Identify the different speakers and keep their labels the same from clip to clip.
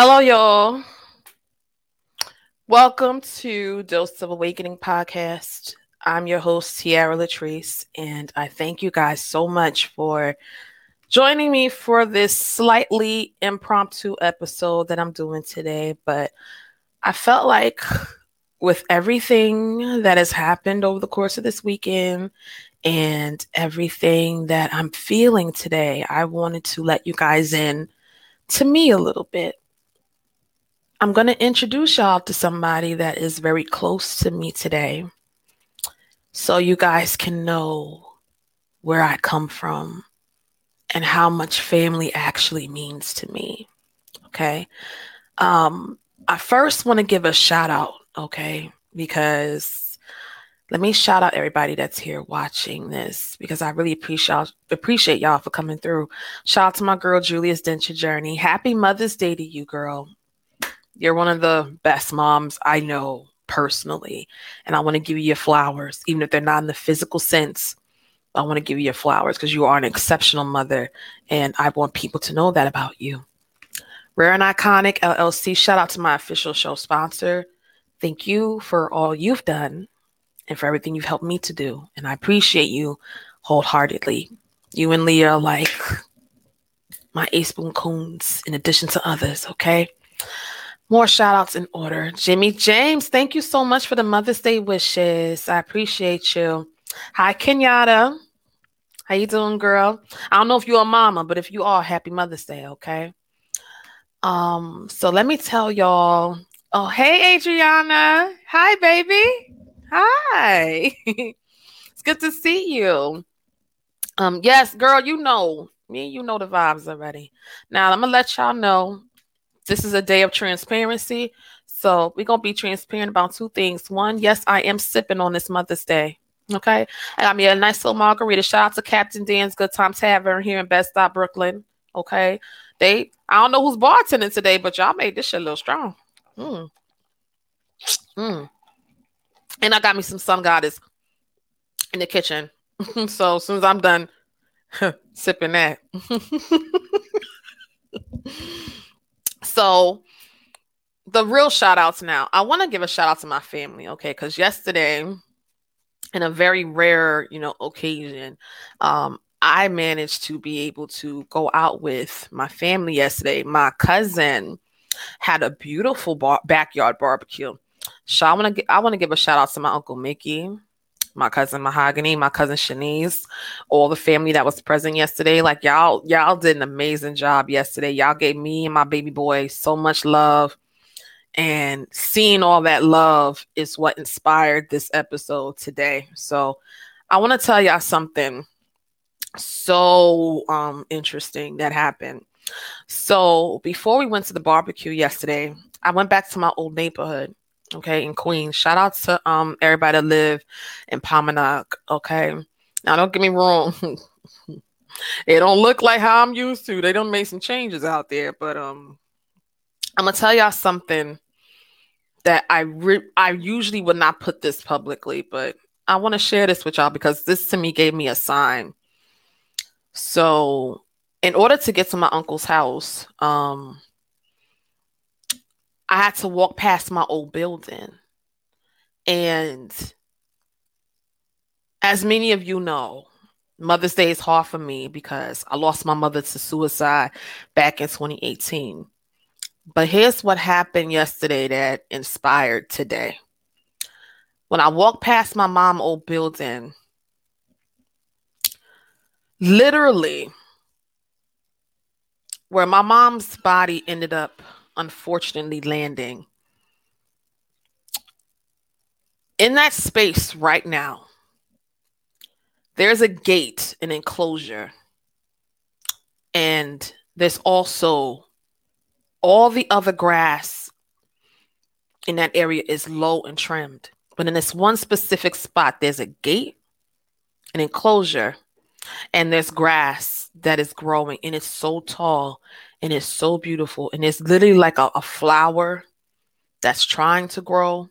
Speaker 1: Hello, y'all. Welcome to Dose of Awakening podcast. I'm your host, Tiara Latrice, and I thank you guys so much for joining me for this slightly impromptu episode that I'm doing today. But I felt like with everything that has happened over the course of this weekend and everything that I'm feeling today, I wanted to let you guys in to me a little bit. I'm going to introduce y'all to somebody that is very close to me today so you guys can know where I come from and how much family actually means to me. Okay. Um, I first want to give a shout out, okay, because let me shout out everybody that's here watching this because I really appreciate appreciate y'all for coming through. Shout out to my girl Julia's Denture Journey. Happy Mother's Day to you, girl. You're one of the best moms I know personally. And I want to give you your flowers, even if they're not in the physical sense. I want to give you your flowers because you are an exceptional mother. And I want people to know that about you. Rare and Iconic LLC, shout out to my official show sponsor. Thank you for all you've done and for everything you've helped me to do. And I appreciate you wholeheartedly. You and Leah are like my ace spoon coons in addition to others, okay? More shout outs in order. Jimmy James, thank you so much for the Mother's Day wishes. I appreciate you. Hi, Kenyatta. How you doing, girl? I don't know if you're a mama, but if you are, happy Mother's Day, okay? Um, so let me tell y'all. Oh, hey, Adriana. Hi, baby. Hi. it's good to see you. Um, yes, girl, you know me, you know the vibes already. Now I'm gonna let y'all know this is a day of transparency. So we're gonna be transparent about two things. One, yes, I am sipping on this Mother's Day. Okay. I got me a nice little margarita. Shout out to Captain Dan's Good Time Tavern here in Bed-Stuy, Brooklyn. Okay. They I don't know who's bartending today, but y'all made this shit a little strong. Mm. Mm. And I got me some sun goddess in the kitchen. so as soon as I'm done sipping that. So the real shout outs now. I want to give a shout out to my family, okay? Because yesterday, in a very rare, you know, occasion, um, I managed to be able to go out with my family yesterday. My cousin had a beautiful bar- backyard barbecue. So I want to I want to give a shout out to my uncle Mickey, my cousin Mahogany, my cousin Shanice, all the family that was present yesterday. Like y'all, y'all did an amazing job yesterday. Y'all gave me and my baby boy so much love. And seeing all that love is what inspired this episode today. So I want to tell y'all something so um interesting that happened. So before we went to the barbecue yesterday, I went back to my old neighborhood okay, in Queens. Shout out to um everybody that live in Pomonok, okay. Now don't get me wrong. it don't look like how I'm used to. They don't make some changes out there, but um I'm gonna tell y'all something that I re- I usually would not put this publicly, but I want to share this with y'all because this to me gave me a sign. So, in order to get to my uncle's house, um, I had to walk past my old building. And as many of you know, Mother's Day is hard for me because I lost my mother to suicide back in 2018. But here's what happened yesterday that inspired today. When I walked past my mom old building, literally where my mom's body ended up unfortunately landing. In that space right now there's a gate an enclosure. And there's also all the other grass in that area is low and trimmed. But in this one specific spot there's a gate an enclosure and there's grass that is growing and it's so tall and it's so beautiful and it's literally like a, a flower that's trying to grow.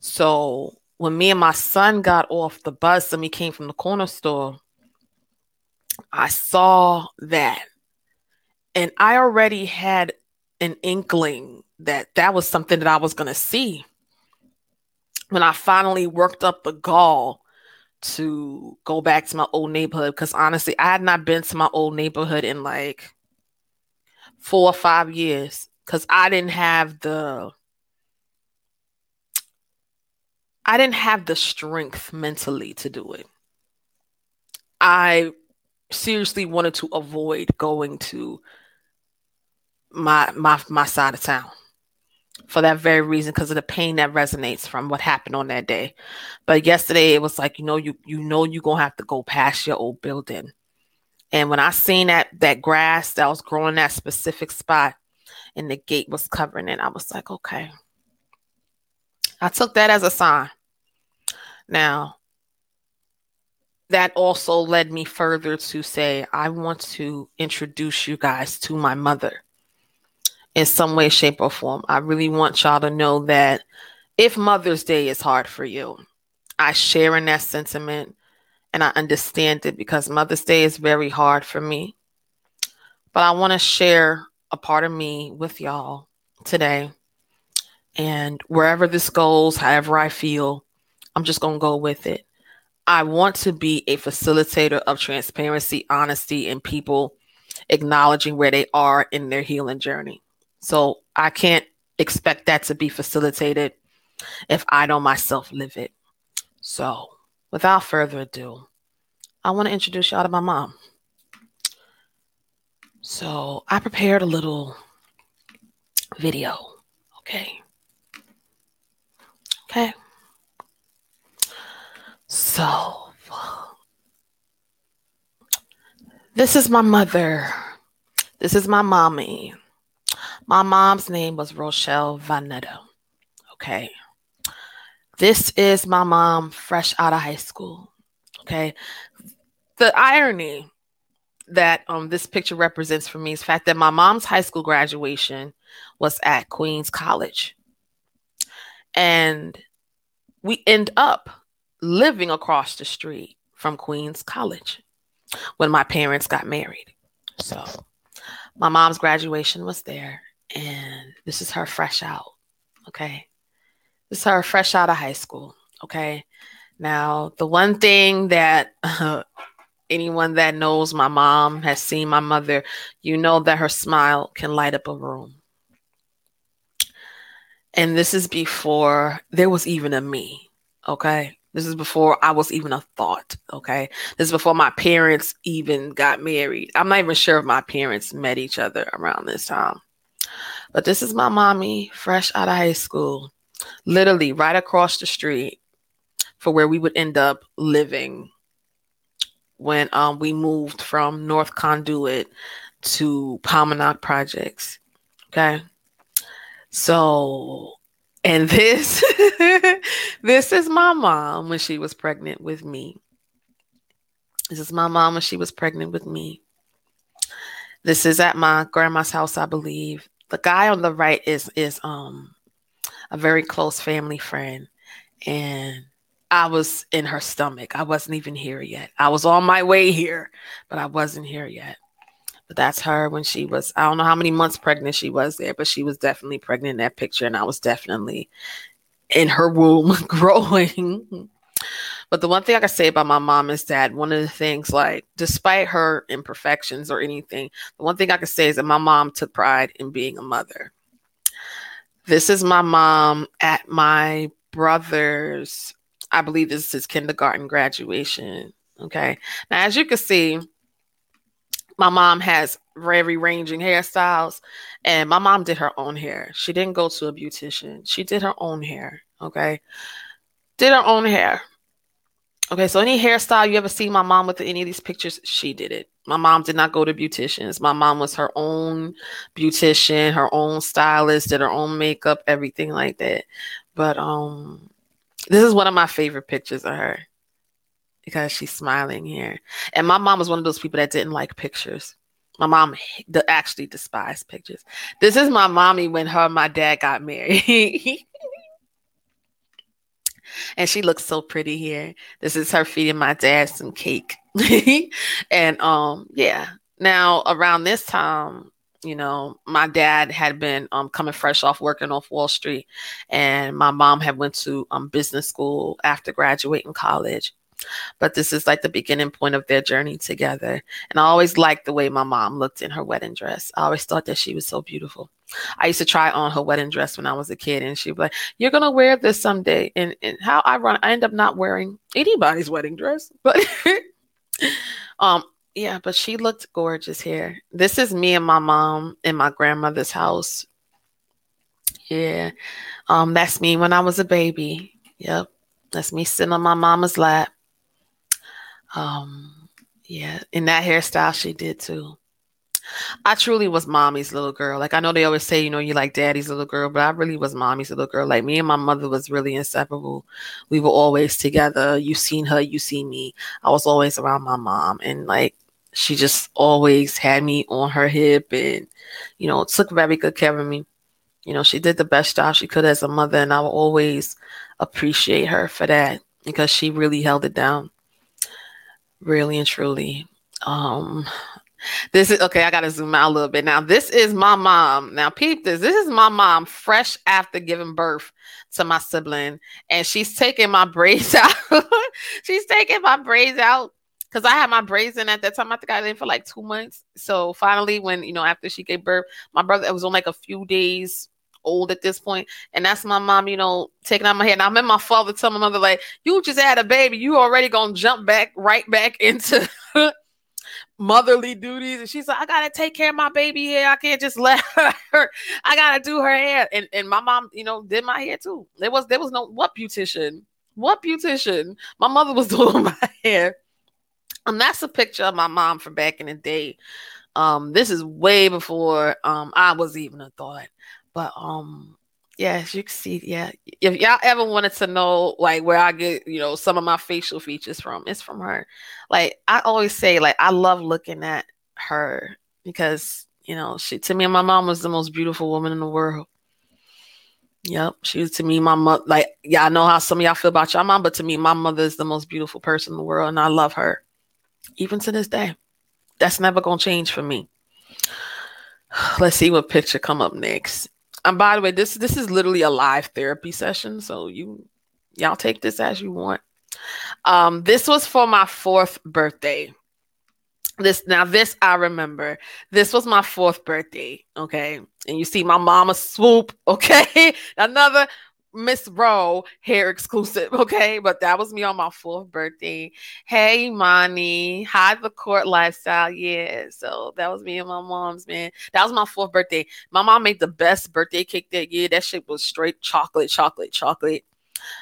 Speaker 1: So when me and my son got off the bus and we came from the corner store i saw that. And i already had an inkling that that was something that I was going to see. When I finally worked up the gall to go back to my old neighborhood because honestly, I had not been to my old neighborhood in like four or five years because I didn't have the I didn't have the strength mentally to do it. I seriously wanted to avoid going to my my my side of town for that very reason because of the pain that resonates from what happened on that day. But yesterday it was like, you know, you you know you're gonna have to go past your old building. And when I seen that that grass that was growing that specific spot and the gate was covering it, I was like, okay. I took that as a sign. Now, that also led me further to say, I want to introduce you guys to my mother in some way, shape, or form. I really want y'all to know that if Mother's Day is hard for you, I share in that sentiment and I understand it because Mother's Day is very hard for me. But I want to share a part of me with y'all today. And wherever this goes, however I feel, I'm just going to go with it. I want to be a facilitator of transparency, honesty, and people acknowledging where they are in their healing journey. So I can't expect that to be facilitated if I don't myself live it. So without further ado, I want to introduce y'all to my mom. So I prepared a little video. Okay. Okay. So this is my mother. This is my mommy. My mom's name was Rochelle Vanetto. Okay. This is my mom fresh out of high school. Okay. The irony that um this picture represents for me is the fact that my mom's high school graduation was at Queens College. And we end up living across the street from Queens College when my parents got married. So my mom's graduation was there and this is her fresh out. Okay. This is her fresh out of high school. Okay. Now, the one thing that uh, anyone that knows my mom has seen my mother, you know that her smile can light up a room. And this is before there was even a me. Okay. This is before I was even a thought. Okay. This is before my parents even got married. I'm not even sure if my parents met each other around this time. But this is my mommy, fresh out of high school, literally right across the street for where we would end up living when um, we moved from North Conduit to Pomonok Projects. Okay. So, and this, this is my mom when she was pregnant with me. This is my mom when she was pregnant with me. This is at my grandma's house, I believe the guy on the right is is um a very close family friend and I was in her stomach. I wasn't even here yet. I was on my way here, but I wasn't here yet. But that's her when she was, I don't know how many months pregnant she was there, but she was definitely pregnant in that picture. And I was definitely in her womb growing. But the one thing I can say about my mom is that one of the things, like, despite her imperfections or anything, the one thing I can say is that my mom took pride in being a mother. This is my mom at my brother's, I believe this is his kindergarten graduation. Okay. Now, as you can see, my mom has very ranging hairstyles, and my mom did her own hair. She didn't go to a beautician, she did her own hair. Okay. Did her own hair. Okay, so any hairstyle you ever see my mom with any of these pictures, she did it. My mom did not go to beauticians. My mom was her own beautician, her own stylist, did her own makeup, everything like that. But um this is one of my favorite pictures of her because she's smiling here. And my mom was one of those people that didn't like pictures. My mom actually despised pictures. This is my mommy when her and my dad got married. and she looks so pretty here. This is her feeding my dad some cake. and um, yeah. Now around this time, you know my dad had been um, coming fresh off working off wall street and my mom had went to um, business school after graduating college but this is like the beginning point of their journey together and i always liked the way my mom looked in her wedding dress i always thought that she was so beautiful i used to try on her wedding dress when i was a kid and she'd be like you're gonna wear this someday and, and how i run i end up not wearing anybody's wedding dress but um yeah, but she looked gorgeous here. This is me and my mom in my grandmother's house. Yeah. Um, that's me when I was a baby. Yep. That's me sitting on my mama's lap. Um, yeah, in that hairstyle she did too. I truly was mommy's little girl. Like I know they always say, you know, you like daddy's little girl, but I really was mommy's little girl. Like me and my mother was really inseparable. We were always together. You seen her, you see me. I was always around my mom, and like she just always had me on her hip and, you know, took very good care of me. You know, she did the best job she could as a mother, and I will always appreciate her for that because she really held it down. Really and truly. Um, this is okay. I gotta zoom out a little bit now. This is my mom. Now, peep this. This is my mom, fresh after giving birth to my sibling, and she's taking my braids out. she's taking my braids out because I had my braids in at that time. I think I did for like two months. So finally, when you know, after she gave birth, my brother it was on like a few days old at this point, and that's my mom, you know, taking out my hair. Now I remember my father tell my mother like, "You just had a baby, you already gonna jump back right back into." motherly duties and she's like i gotta take care of my baby hair i can't just let her i gotta do her hair and, and my mom you know did my hair too there was there was no what beautician what beautician my mother was doing my hair and that's a picture of my mom from back in the day. Um, this is way before um I was even a thought. But um yeah, as you can see, yeah. If y'all ever wanted to know like where I get, you know, some of my facial features from, it's from her. Like I always say, like I love looking at her because, you know, she to me my mom was the most beautiful woman in the world. Yep, she was to me my mother. Like, yeah, I know how some of y'all feel about your mom, but to me, my mother is the most beautiful person in the world, and I love her even to this day. That's never gonna change for me. Let's see what picture come up next. And by the way, this this is literally a live therapy session, so you y'all take this as you want. Um, this was for my fourth birthday. This now this I remember. This was my fourth birthday. Okay, and you see my mama swoop. Okay, another Miss Rowe hair exclusive, okay? But that was me on my fourth birthday. Hey, Money. Hi, the court lifestyle. Yeah. So that was me and my mom's, man. That was my fourth birthday. My mom made the best birthday cake that year. That shit was straight chocolate, chocolate, chocolate.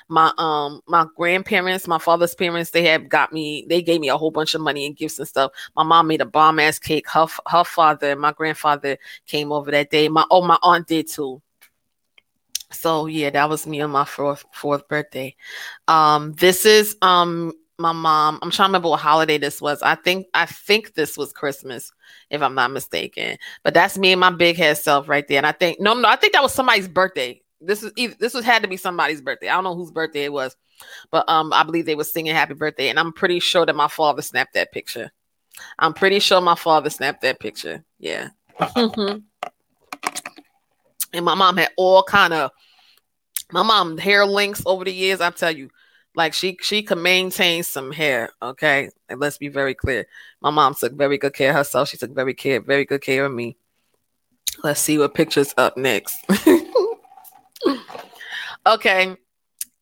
Speaker 1: My um my grandparents, my father's parents, they have got me, they gave me a whole bunch of money and gifts and stuff. My mom made a bomb ass cake. Her her father, and my grandfather came over that day. My oh my aunt did too so yeah, that was me on my fourth fourth birthday. Um, this is um my mom. I'm trying to remember what holiday this was. I think I think this was Christmas, if I'm not mistaken. But that's me and my big head self right there. And I think no, no, I think that was somebody's birthday. This is either, this was had to be somebody's birthday. I don't know whose birthday it was, but um, I believe they were singing Happy Birthday, and I'm pretty sure that my father snapped that picture. I'm pretty sure my father snapped that picture. Yeah. and my mom had all kind of my mom hair links over the years. I tell you, like she she could maintain some hair. Okay, and let's be very clear. My mom took very good care of herself. She took very care, very good care of me. Let's see what pictures up next. okay,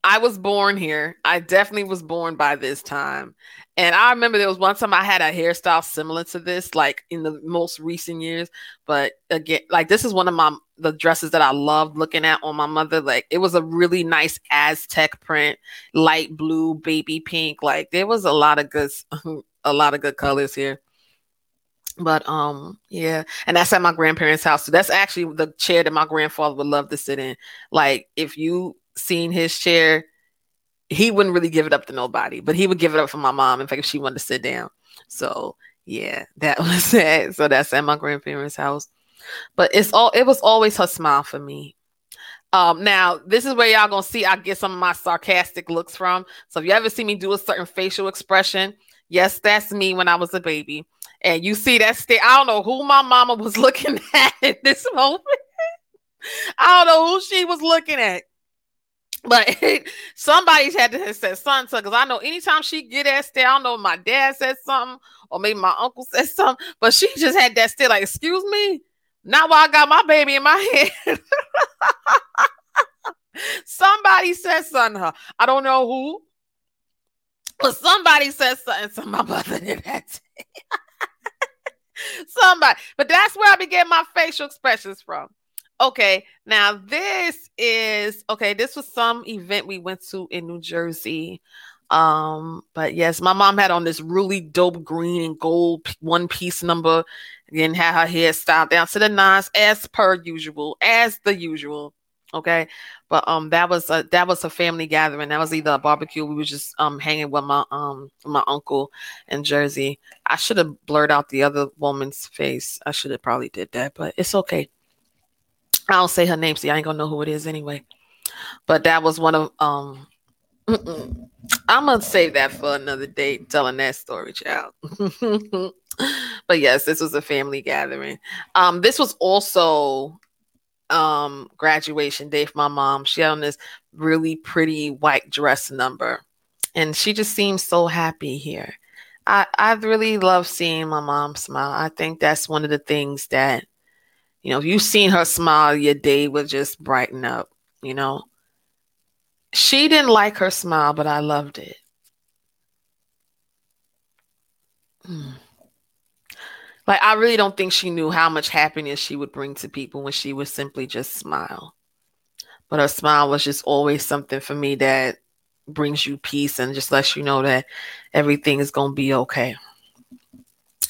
Speaker 1: I was born here. I definitely was born by this time. And I remember there was one time I had a hairstyle similar to this, like in the most recent years. But again, like this is one of my the dresses that I loved looking at on my mother. Like it was a really nice Aztec print, light blue, baby pink. Like there was a lot of good a lot of good colors here. But um, yeah, and that's at my grandparents' house. So that's actually the chair that my grandfather would love to sit in. Like if you seen his chair, he wouldn't really give it up to nobody, but he would give it up for my mom. In fact, if she wanted to sit down. So yeah, that was it. So that's at my grandparents' house. But it's all it was always her smile for me. Um, now this is where y'all gonna see I get some of my sarcastic looks from. So if you ever see me do a certain facial expression, yes, that's me when I was a baby. and you see that stare. I don't know who my mama was looking at in this moment. I don't know who she was looking at. But somebody's had to have said something because I know anytime she get that stare, I don't know if my dad said something or maybe my uncle said something, but she just had that stare like, excuse me, while I got my baby in my head. somebody said something her. I don't know who, but somebody said something to my mother that Somebody, but that's where I began my facial expressions from. Okay, now this is okay. This was some event we went to in New Jersey. Um, but yes, my mom had on this really dope green and gold one piece number. and had her hair styled down to the nines as per usual, as the usual. Okay, but um, that was a that was a family gathering. That was either a barbecue. We were just um hanging with my um my uncle in Jersey. I should have blurred out the other woman's face. I should have probably did that, but it's okay. I don't say her name, see, I ain't gonna know who it is anyway. But that was one of um. Mm-mm. I'm gonna save that for another day, telling that story, child. but yes, this was a family gathering. Um, this was also um graduation day for my mom. She had on this really pretty white dress number, and she just seemed so happy here. I I really love seeing my mom smile. I think that's one of the things that you know, if you've seen her smile, your day would just brighten up, you know. She didn't like her smile, but I loved it. Hmm. Like, I really don't think she knew how much happiness she would bring to people when she would simply just smile. But her smile was just always something for me that brings you peace and just lets you know that everything is going to be okay.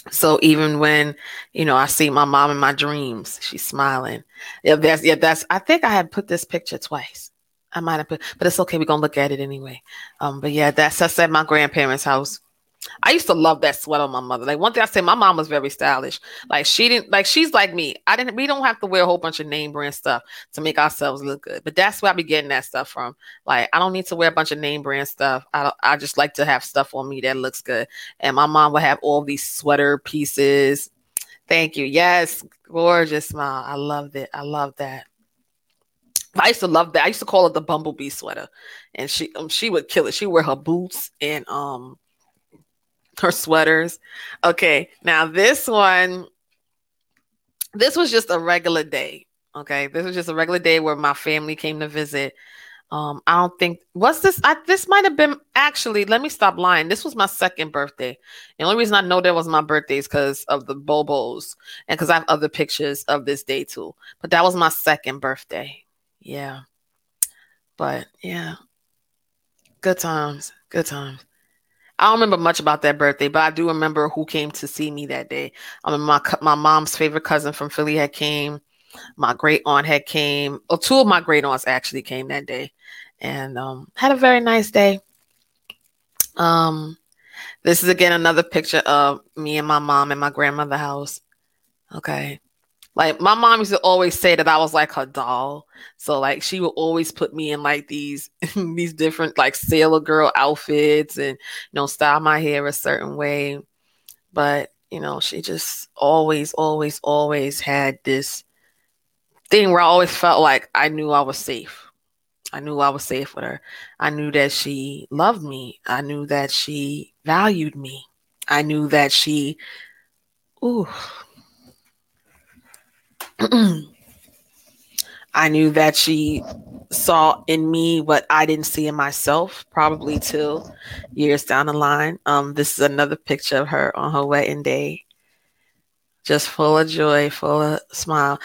Speaker 1: So even when, you know, I see my mom in my dreams, she's smiling. Yeah, that's yeah, that's I think I had put this picture twice. I might have put, but it's okay. We're gonna look at it anyway. Um, but yeah, that's us at my grandparents' house. I used to love that sweater on my mother. Like one thing I say, my mom was very stylish. Like she didn't like she's like me. I didn't. We don't have to wear a whole bunch of name brand stuff to make ourselves look good. But that's where I be getting that stuff from. Like I don't need to wear a bunch of name brand stuff. I I just like to have stuff on me that looks good. And my mom would have all these sweater pieces. Thank you. Yes, gorgeous smile. I loved it. I love that. I used to love that. I used to call it the bumblebee sweater, and she um, she would kill it. She wear her boots and um her sweaters. Okay, now this one, this was just a regular day. Okay, this was just a regular day where my family came to visit. Um, I don't think what's this? I this might have been actually. Let me stop lying. This was my second birthday. The only reason I know that was my birthday is because of the bobos and because I have other pictures of this day too. But that was my second birthday. Yeah, but yeah, good times, good times. I don't remember much about that birthday, but I do remember who came to see me that day. I mean, my my mom's favorite cousin from Philly had came. My great aunt had came. or two of my great aunts actually came that day, and um, had a very nice day. Um, this is again another picture of me and my mom in my grandmother house. Okay, like my mom used to always say that I was like her doll. So like she would always put me in like these these different like sailor girl outfits and you know style my hair a certain way. But you know, she just always, always, always had this thing where I always felt like I knew I was safe. I knew I was safe with her. I knew that she loved me. I knew that she valued me. I knew that she, ooh, I knew that she saw in me what I didn't see in myself, probably till years down the line. Um, this is another picture of her on her wedding day, just full of joy, full of smile.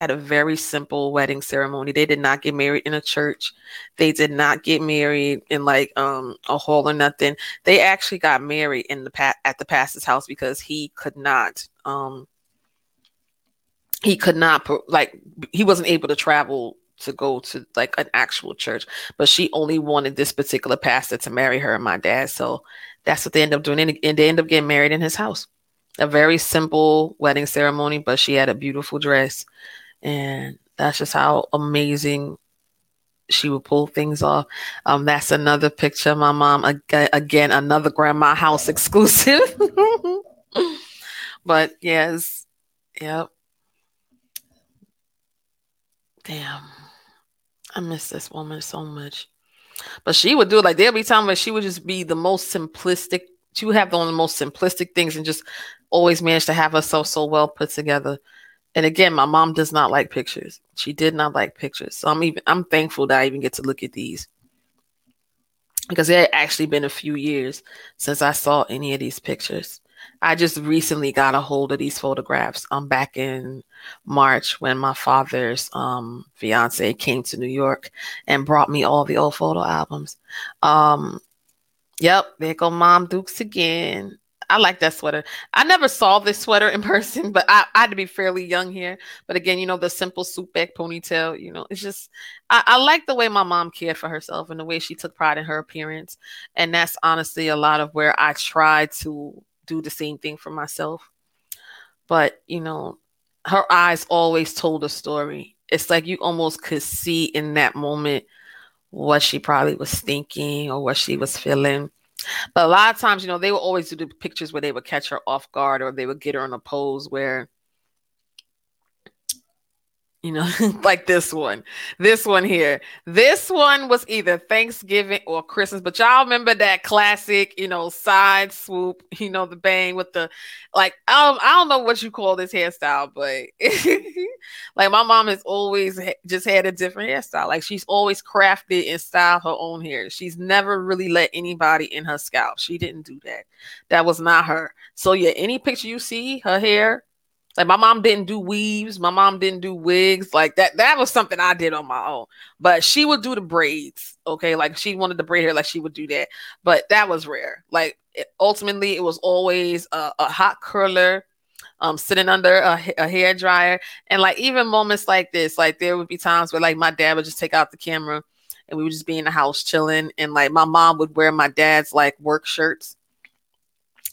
Speaker 1: Had a very simple wedding ceremony. They did not get married in a church. They did not get married in like um a hall or nothing. They actually got married in the pat at the pastor's house because he could not um he could not like he wasn't able to travel to go to like an actual church but she only wanted this particular pastor to marry her and my dad. So that's what they end up doing. And they end up getting married in his house. A very simple wedding ceremony but she had a beautiful dress. And that's just how amazing she would pull things off. Um that's another picture. Of my mom again, again another grandma house exclusive. But yes, yep. Damn. I miss this woman so much. But she would do it like there'll be times where she would just be the most simplistic. She would have one of the most simplistic things and just always manage to have herself so well put together. And again, my mom does not like pictures. She did not like pictures. So I'm even I'm thankful that I even get to look at these. Because it had actually been a few years since I saw any of these pictures. I just recently got a hold of these photographs. I'm um, back in March when my father's um, fiance came to New York and brought me all the old photo albums. Um, yep, there go Mom Dukes again. I like that sweater. I never saw this sweater in person, but I, I, had to be fairly young here. But again, you know, the simple swoop back ponytail, you know, it's just, I, I like the way my mom cared for herself and the way she took pride in her appearance. And that's honestly a lot of where I try to do the same thing for myself. But, you know, her eyes always told a story. It's like you almost could see in that moment what she probably was thinking or what she was feeling. But a lot of times, you know, they would always do the pictures where they would catch her off guard or they would get her in a pose where you know, like this one, this one here. This one was either Thanksgiving or Christmas, but y'all remember that classic, you know, side swoop, you know, the bang with the like. Um, I don't know what you call this hairstyle, but like my mom has always just had a different hairstyle. Like she's always crafted and styled her own hair. She's never really let anybody in her scalp. She didn't do that. That was not her. So yeah, any picture you see, her hair like my mom didn't do weaves, my mom didn't do wigs. Like that that was something I did on my own. But she would do the braids, okay? Like she wanted to braid hair like she would do that. But that was rare. Like it, ultimately it was always a, a hot curler um sitting under a, a hair dryer and like even moments like this, like there would be times where like my dad would just take out the camera and we would just be in the house chilling and like my mom would wear my dad's like work shirts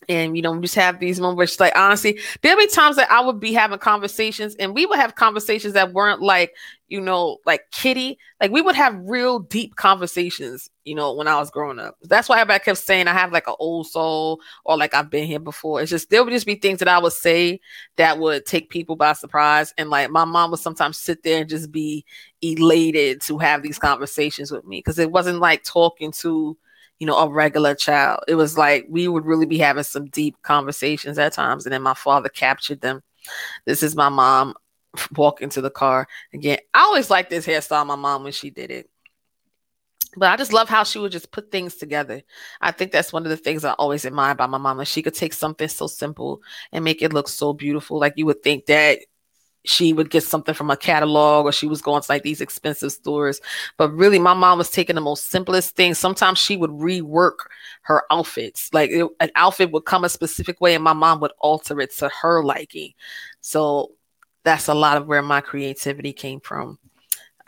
Speaker 1: and you know we just have these moments like honestly there'll be times that i would be having conversations and we would have conversations that weren't like you know like kitty. Like we would have real deep conversations you know when i was growing up. That's why everybody kept saying i have like an old soul or like i've been here before. It's just there would just be things that i would say that would take people by surprise. And like my mom would sometimes sit there and just be elated to have these conversations with me because it wasn't like talking to you know, a regular child. It was like we would really be having some deep conversations at times. And then my father captured them. This is my mom walking to the car. Again, I always liked this hairstyle, my mom, when she did it. But I just love how she would just put things together. I think that's one of the things I always admire about my. Like she could take something so simple and make it look so beautiful. Like you would think that she would get something from a catalog or she was going to like these expensive stores. But really, my mom was taking the most simplest things. Sometimes she would rework her outfits. Like it, an outfit would come a specific way and my mom would alter it to her liking. So that's a lot of where my creativity came from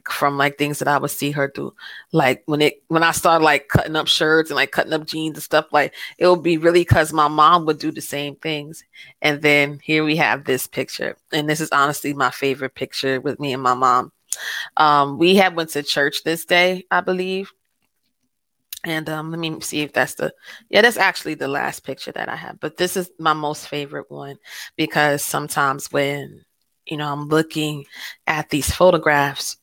Speaker 1: from like things that I would see her do. Like when it when I started like cutting up shirts and like cutting up jeans and stuff, like it would be really because my mom would do the same things. And then here we have this picture. And this is honestly my favorite picture with me and my mom. Um, we had went to church this day, I believe. And um, let me see if that's the yeah, that's actually the last picture that I have. But this is my most favorite one because sometimes when you know I'm looking at these photographs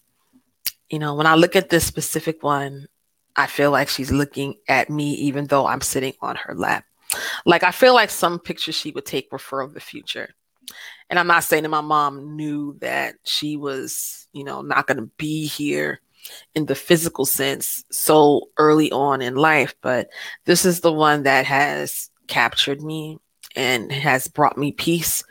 Speaker 1: you know, when I look at this specific one, I feel like she's looking at me, even though I'm sitting on her lap. Like, I feel like some pictures she would take were for the future. And I'm not saying that my mom knew that she was, you know, not going to be here in the physical sense so early on in life, but this is the one that has captured me and has brought me peace,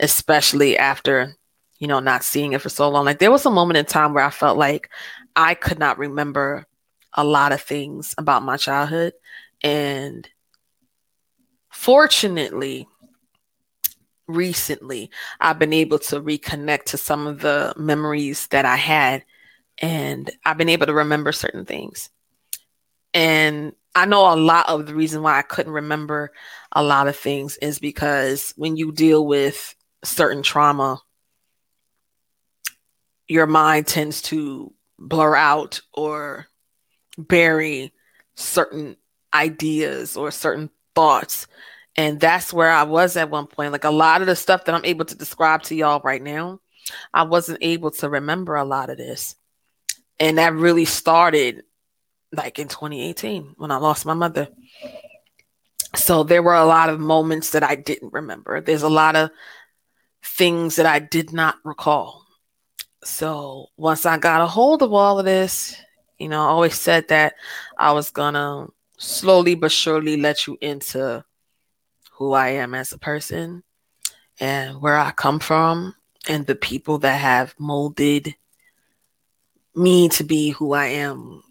Speaker 1: especially after you know, not seeing it for so long. Like there was a moment in time where I felt like I could not remember a lot of things about my childhood. And fortunately, recently, I've been able to reconnect to some of the memories that I had. And I've been able to remember certain things. And I know a lot of the reason why I couldn't remember a lot of things is because when you deal with certain trauma your mind tends to blur out or bury certain ideas or certain thoughts And that's where I was at one point. Like a lot of the stuff that I'm able to describe to y'all right now, I wasn't able to remember a lot of this. And that really started like in 2018 when I lost my mother. So there were a lot of moments that I didn't remember. There's a lot of things that I did not recall. So once I got a hold of all of this, you know, I always said that I was gonna slowly but surely let you into who I am as a person and where I come from and the people that have molded me to be who I am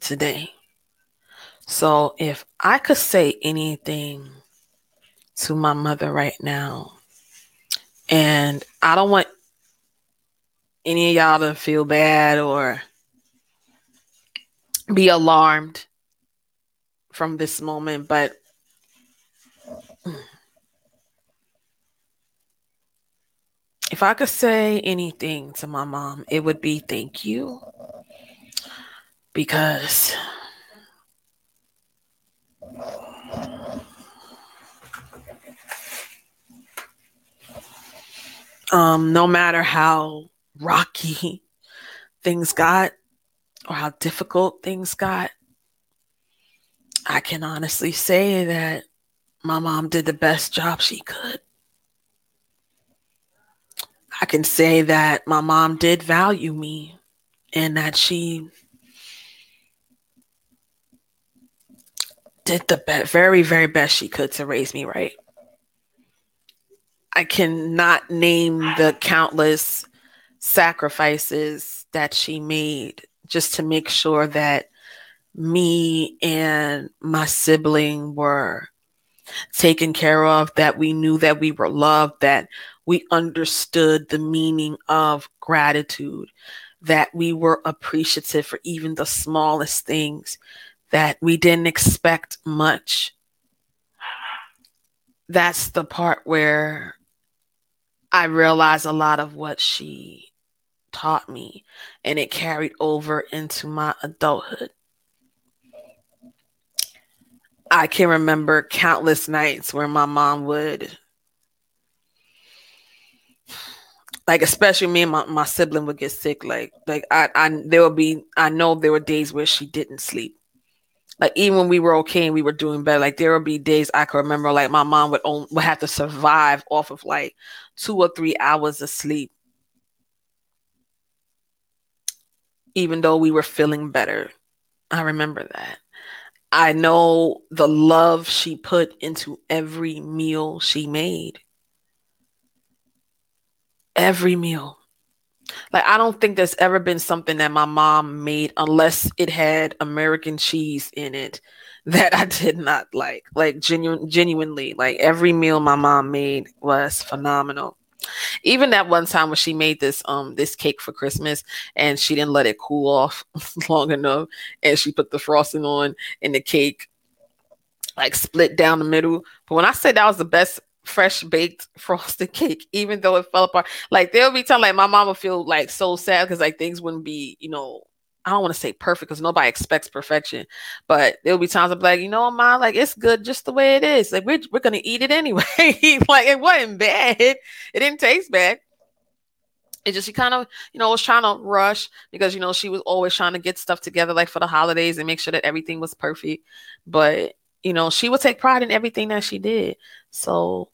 Speaker 1: today. So if I could say anything to my mother right now, and I don't want any of y'all to feel bad or be alarmed from this moment, but if I could say anything to my mom, it would be thank you. Because um, no matter how rocky things got or how difficult things got, I can honestly say that my mom did the best job she could. I can say that my mom did value me and that she did the be- very, very best she could to raise me right. I cannot name the countless sacrifices that she made just to make sure that me and my sibling were taken care of, that we knew that we were loved, that we understood the meaning of gratitude, that we were appreciative for even the smallest things, that we didn't expect much. That's the part where I realized a lot of what she taught me, and it carried over into my adulthood. I can remember countless nights where my mom would like especially me and my, my sibling would get sick like like I, I there would be i know there were days where she didn't sleep like even when we were okay and we were doing better, like there would be days I could remember like my mom would only, would have to survive off of like two or three hours of sleep, even though we were feeling better. I remember that. I know the love she put into every meal she made. Every meal. Like I don't think there's ever been something that my mom made unless it had American cheese in it that I did not like. Like genuine genuinely, like every meal my mom made was phenomenal. Even that one time when she made this um this cake for Christmas and she didn't let it cool off long enough and she put the frosting on and the cake like split down the middle. But when I said that was the best fresh baked frosted cake, even though it fell apart. Like there'll be time like my mom would feel like so sad because like things wouldn't be, you know, I don't want to say perfect because nobody expects perfection, but there'll be times I'm like, you know, mom, like it's good just the way it is. Like we're we're gonna eat it anyway. like it wasn't bad. It didn't taste bad. It just she kind of, you know, was trying to rush because you know she was always trying to get stuff together like for the holidays and make sure that everything was perfect. But you know, she would take pride in everything that she did. So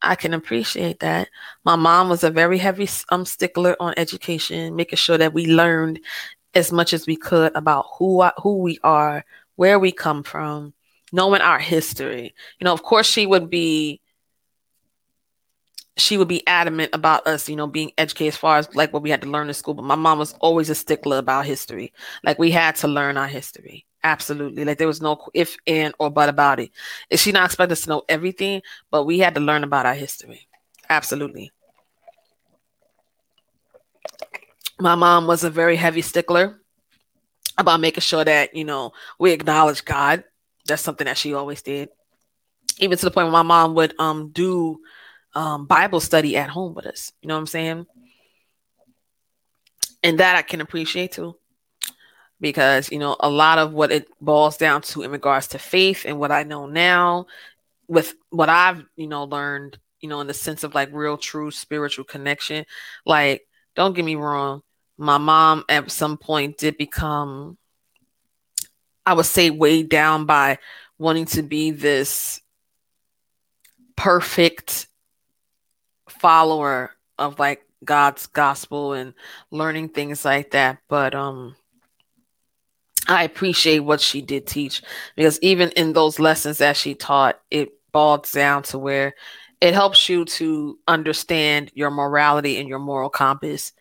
Speaker 1: I can appreciate that. My mom was a very heavy um stickler on education, making sure that we learned as much as we could about who I, who we are, where we come from, knowing our history. You know, of course, she would be she would be adamant about us, you know, being educated as far as like what we had to learn in school. But my mom was always a stickler about history. Like we had to learn our history. Absolutely. Like there was no if, and, or but about it. Is she not expect us to know everything? But we had to learn about our history. Absolutely. My mom was a very heavy stickler about making sure that, you know, we acknowledge God. That's something that she always did. Even to the point where my mom would um do um Bible study at home with us. You know what I'm saying? And that I can appreciate too because you know a lot of what it boils down to in regards to faith and what I know now with what I've, you know, learned, you know, in the sense of like real true spiritual connection, like don't get me wrong, my mom at some point did become I would say weighed down by wanting to be this perfect follower of like God's gospel and learning things like that. But um I appreciate what she did teach because even in those lessons that she taught, it boils down to where it helps you to understand your morality and your moral compass.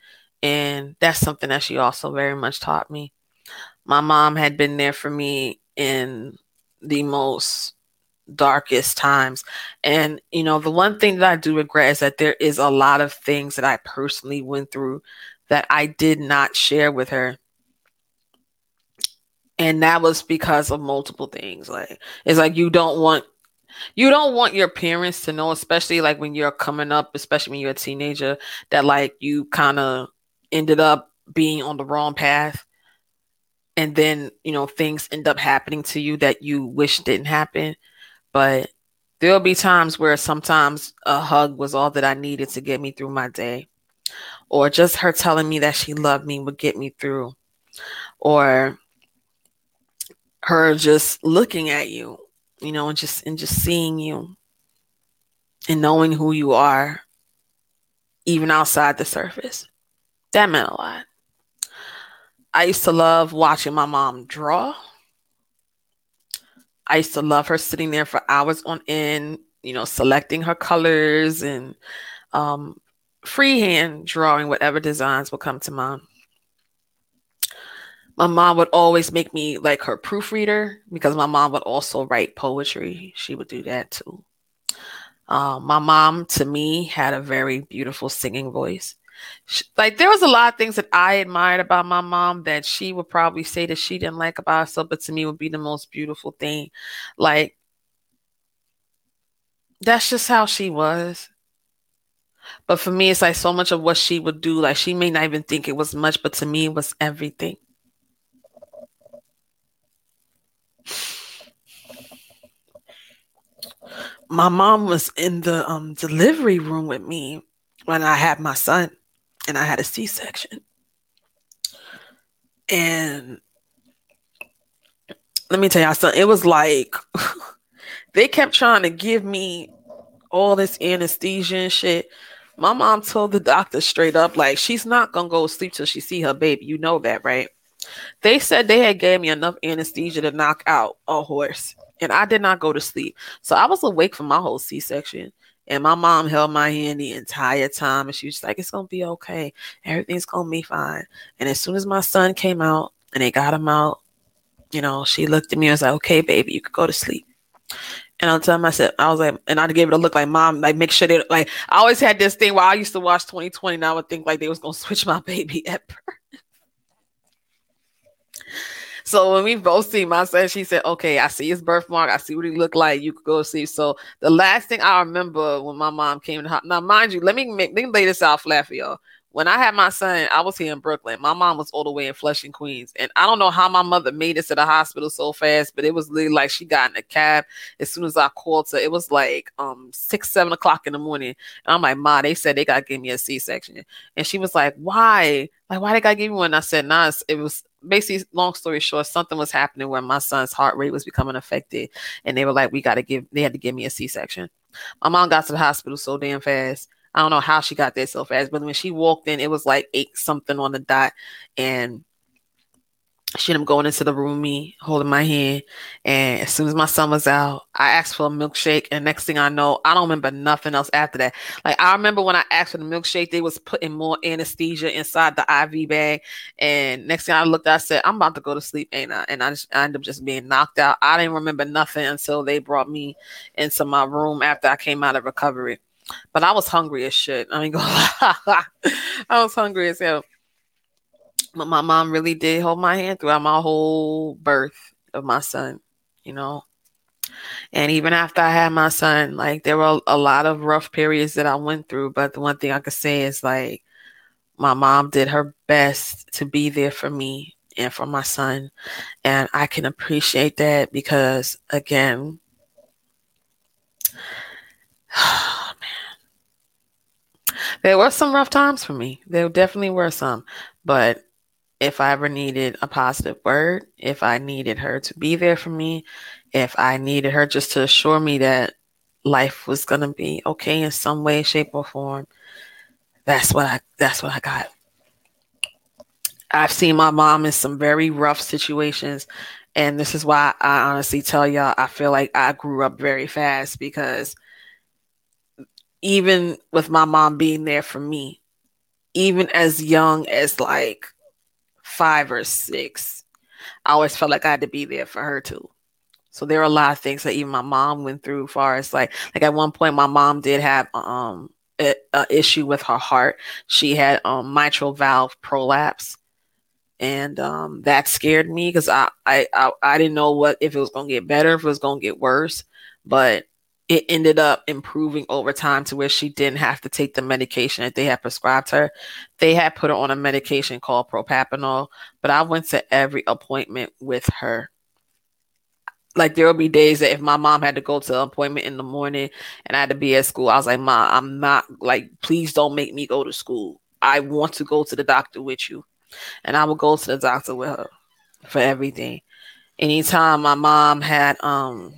Speaker 1: And that's something that she also very much taught me. My mom had been there for me in the most darkest times. And, you know, the one thing that I do regret is that there is a lot of things that I personally went through that I did not share with her. And that was because of multiple things. Like, it's like you don't want you don't want your parents to know, especially like when you're coming up, especially when you're a teenager, that like you kind of ended up being on the wrong path. And then, you know, things end up happening to you that you wish didn't happen. But there'll be times where sometimes a hug was all that I needed to get me through my day. Or just her telling me that she loved me would get me through. Or her just looking at you, you know, and just and just seeing you and knowing who you are even outside the surface. That meant a lot. I used to love watching my mom draw. I used to love her sitting there for hours on end, you know, selecting her colors and um, freehand drawing whatever designs would come to mind. My mom would always make me like her proofreader because my mom would also write poetry. She would do that too. Um, my mom, to me, had a very beautiful singing voice like there was a lot of things that I admired about my mom that she would probably say that she didn't like about herself, but to me would be the most beautiful thing. Like that's just how she was. But for me, it's like so much of what she would do. Like she may not even think it was much, but to me, it was everything. My mom was in the um, delivery room with me when I had my son and I had a C section. And let me tell y'all something. It was like they kept trying to give me all this anesthesia and shit. My mom told the doctor straight up, like, she's not gonna go sleep till she see her baby. You know that, right? They said they had gave me enough anesthesia to knock out a horse, and I did not go to sleep. So I was awake for my whole C section. And my mom held my hand the entire time. And she was like, it's going to be okay. Everything's going to be fine. And as soon as my son came out and they got him out, you know, she looked at me and was like, okay, baby, you could go to sleep. And I'll tell him, I was like, and I gave it a look like mom, like make sure they like I always had this thing where I used to watch 2020 and I would think like they was gonna switch my baby at birth. So when we both see my son, she said, "Okay, I see his birthmark. I see what he looked like. You could go see." So the last thing I remember when my mom came to now, mind you, let me make let me lay this out flat for y'all. When I had my son, I was here in Brooklyn. My mom was all the way in Flushing, Queens, and I don't know how my mother made it to the hospital so fast, but it was literally like she got in a cab as soon as I called her. It was like um six, seven o'clock in the morning, and I'm like, "Ma, they said they got to give me a C-section," and she was like, "Why?" Like, why they gotta give me one? I said, nah, it was basically, long story short, something was happening where my son's heart rate was becoming affected. And they were like, we gotta give, they had to give me a C section. My mom got to the hospital so damn fast. I don't know how she got there so fast, but when she walked in, it was like eight something on the dot. And she ended up going into the room, me holding my hand. And as soon as my son was out, I asked for a milkshake. And next thing I know, I don't remember nothing else after that. Like I remember when I asked for the milkshake, they was putting more anesthesia inside the IV bag. And next thing I looked, I said, I'm about to go to sleep, ain't I? And I just I ended up just being knocked out. I didn't remember nothing until they brought me into my room after I came out of recovery. But I was hungry as shit. I mean, go I was hungry as hell. But my mom really did hold my hand throughout my whole birth of my son, you know. And even after I had my son, like there were a lot of rough periods that I went through. But the one thing I could say is like my mom did her best to be there for me and for my son. And I can appreciate that because again. There were some rough times for me. There definitely were some. But if I ever needed a positive word, if I needed her to be there for me, if I needed her just to assure me that life was going to be okay in some way, shape, or form, that's what I that's what I got. I've seen my mom in some very rough situations. And this is why I honestly tell y'all, I feel like I grew up very fast because even with my mom being there for me, even as young as like five or six, I always felt like I had to be there for her too. So there are a lot of things that even my mom went through. Far as like, like at one point, my mom did have um a, a issue with her heart. She had um mitral valve prolapse, and um, that scared me because I, I, I I didn't know what if it was gonna get better, if it was gonna get worse, but it ended up improving over time to where she didn't have to take the medication that they had prescribed her. They had put her on a medication called propranolol, but I went to every appointment with her. Like there will be days that if my mom had to go to an appointment in the morning and I had to be at school, I was like, "Mom, I'm not like, please don't make me go to school. I want to go to the doctor with you." and I would go to the doctor with her for everything. Anytime my mom had um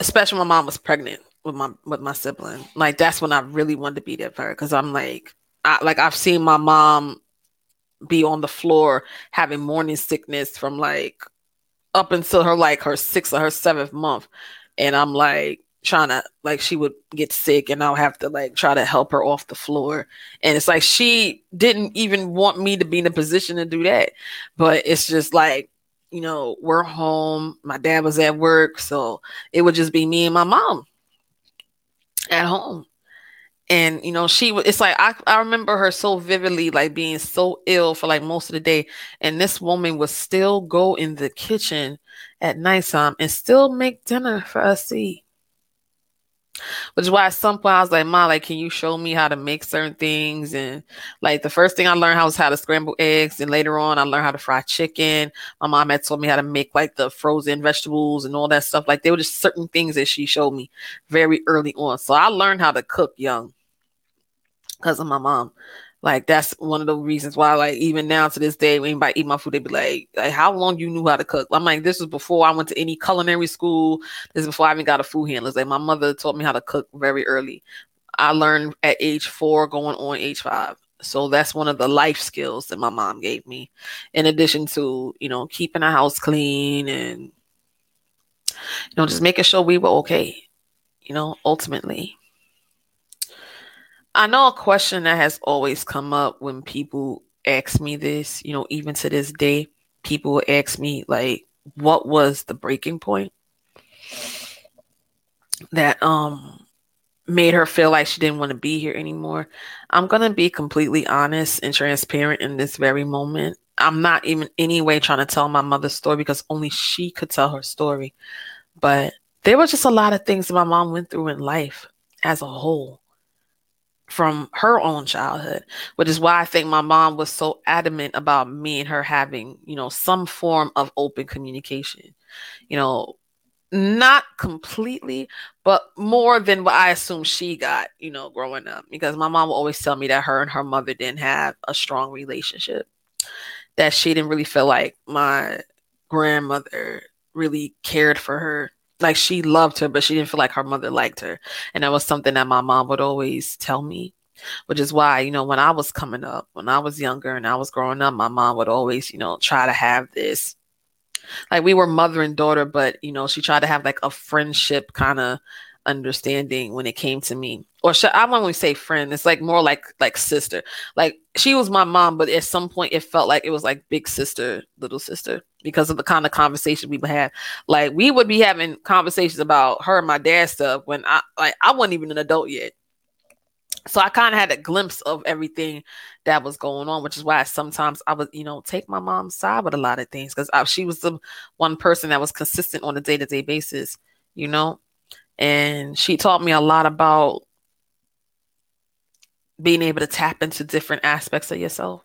Speaker 1: especially when my mom was pregnant with my with my sibling. Like that's when I really wanted to be there for her because I'm like I like I've seen my mom be on the floor having morning sickness from like up until her like her sixth or her seventh month. And I'm like, trying to like she would get sick and I'll have to like try to help her off the floor. And it's like she didn't even want me to be in a position to do that. But it's just like, you know, we're home. My dad was at work, so it would just be me and my mom at home. And you know, she was it's like I, I remember her so vividly like being so ill for like most of the day. And this woman would still go in the kitchen at nighttime and still make dinner for us to eat which is why at some point I was like, "Mom, like, can you show me how to make certain things?" And like the first thing I learned how was how to scramble eggs, and later on I learned how to fry chicken. My mom had told me how to make like the frozen vegetables and all that stuff. Like there were just certain things that she showed me very early on. So I learned how to cook young because of my mom. Like that's one of the reasons why, like even now to this day, when anybody eat my food, they be like, like, "How long you knew how to cook?" I'm like, "This was before I went to any culinary school. This is before I even got a food handler." Like my mother taught me how to cook very early. I learned at age four, going on age five. So that's one of the life skills that my mom gave me, in addition to you know keeping the house clean and you know just making sure we were okay. You know, ultimately. I know a question that has always come up when people ask me this, you know, even to this day, people ask me, like, what was the breaking point that um made her feel like she didn't want to be here anymore? I'm going to be completely honest and transparent in this very moment. I'm not even anyway trying to tell my mother's story because only she could tell her story. But there was just a lot of things that my mom went through in life as a whole from her own childhood, which is why I think my mom was so adamant about me and her having, you know, some form of open communication. You know, not completely, but more than what I assume she got, you know, growing up. Because my mom would always tell me that her and her mother didn't have a strong relationship, that she didn't really feel like my grandmother really cared for her like she loved her, but she didn't feel like her mother liked her. And that was something that my mom would always tell me, which is why, you know, when I was coming up, when I was younger and I was growing up, my mom would always, you know, try to have this. Like we were mother and daughter, but, you know, she tried to have like a friendship kind of understanding when it came to me or should, I won't even say friend. It's like more like like sister. Like she was my mom, but at some point it felt like it was like big sister, little sister, because of the kind of conversation we would have. Like we would be having conversations about her and my dad stuff when I like I wasn't even an adult yet. So I kind of had a glimpse of everything that was going on, which is why sometimes I would, you know, take my mom's side with a lot of things because she was the one person that was consistent on a day to day basis, you know, and she taught me a lot about being able to tap into different aspects of yourself.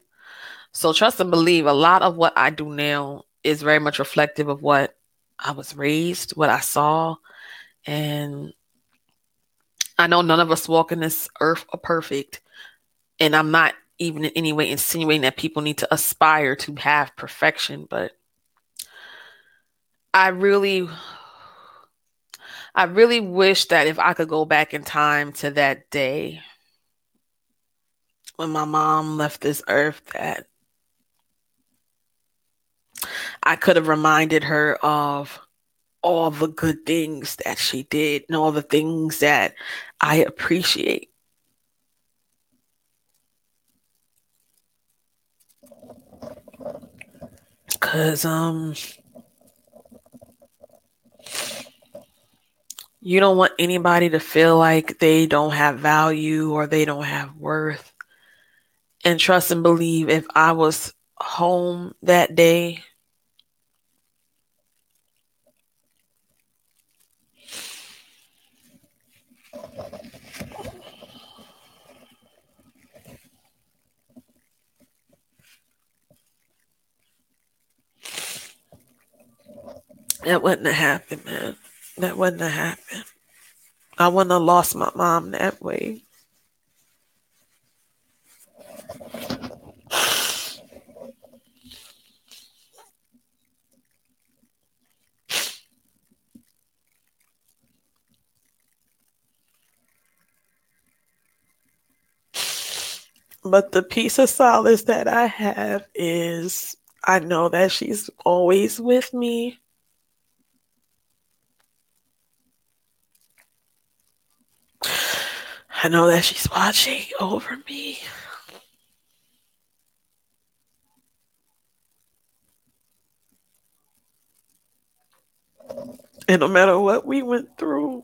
Speaker 1: So trust and believe a lot of what I do now is very much reflective of what I was raised, what I saw. And I know none of us walking this earth are perfect. And I'm not even in any way insinuating that people need to aspire to have perfection, but I really I really wish that if I could go back in time to that day when my mom left this earth that I could have reminded her of all the good things that she did and all the things that I appreciate. Cause um you don't want anybody to feel like they don't have value or they don't have worth. And trust and believe if I was home that day That wouldn't have happened, man. That wouldn't have happened. I wouldn't have lost my mom that way. But the piece of solace that I have is I know that she's always with me. I know that she's watching over me. And no matter what we went through,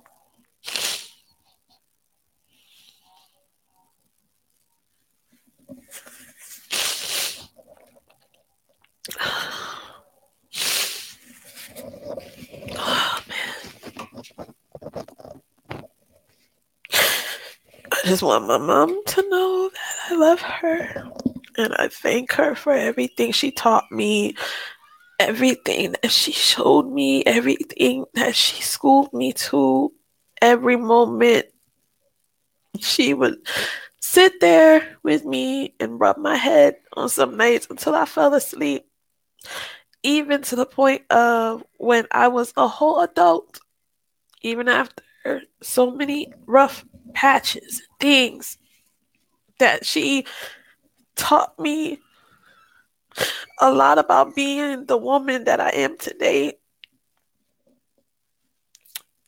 Speaker 1: just want my mom to know that I love her and I thank her for everything she taught me, everything that she showed me, everything that she schooled me to, every moment she would sit there with me and rub my head on some nights until I fell asleep. Even to the point of when I was a whole adult, even after so many rough patches, things that she taught me a lot about being the woman that I am today.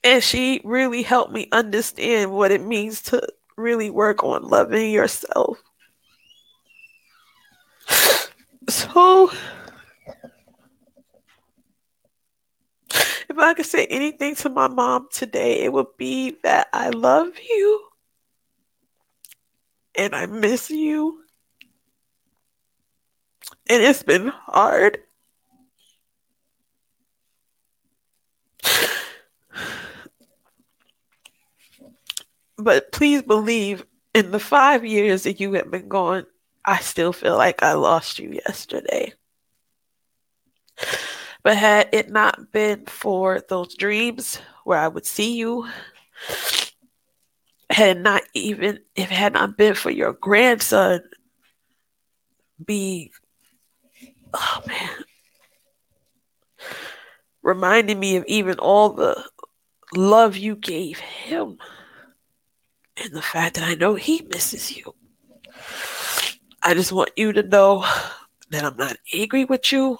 Speaker 1: And she really helped me understand what it means to really work on loving yourself. So, if I could say anything to my mom today, it would be that I love you and I miss you. And it's been hard. But please believe in the five years that you have been gone, I still feel like I lost you yesterday. But had it not been for those dreams where I would see you, had not even if it had not been for your grandson being oh man reminding me of even all the love you gave him and the fact that I know he misses you. I just want you to know that I'm not angry with you.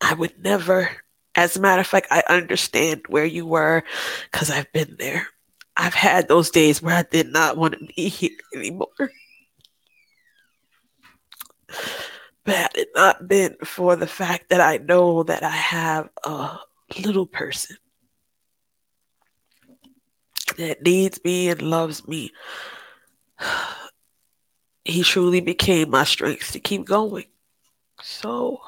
Speaker 1: I would never. As a matter of fact, I understand where you were because I've been there. I've had those days where I did not want to be here anymore. But had it not been for the fact that I know that I have a little person that needs me and loves me, he truly became my strength to keep going. So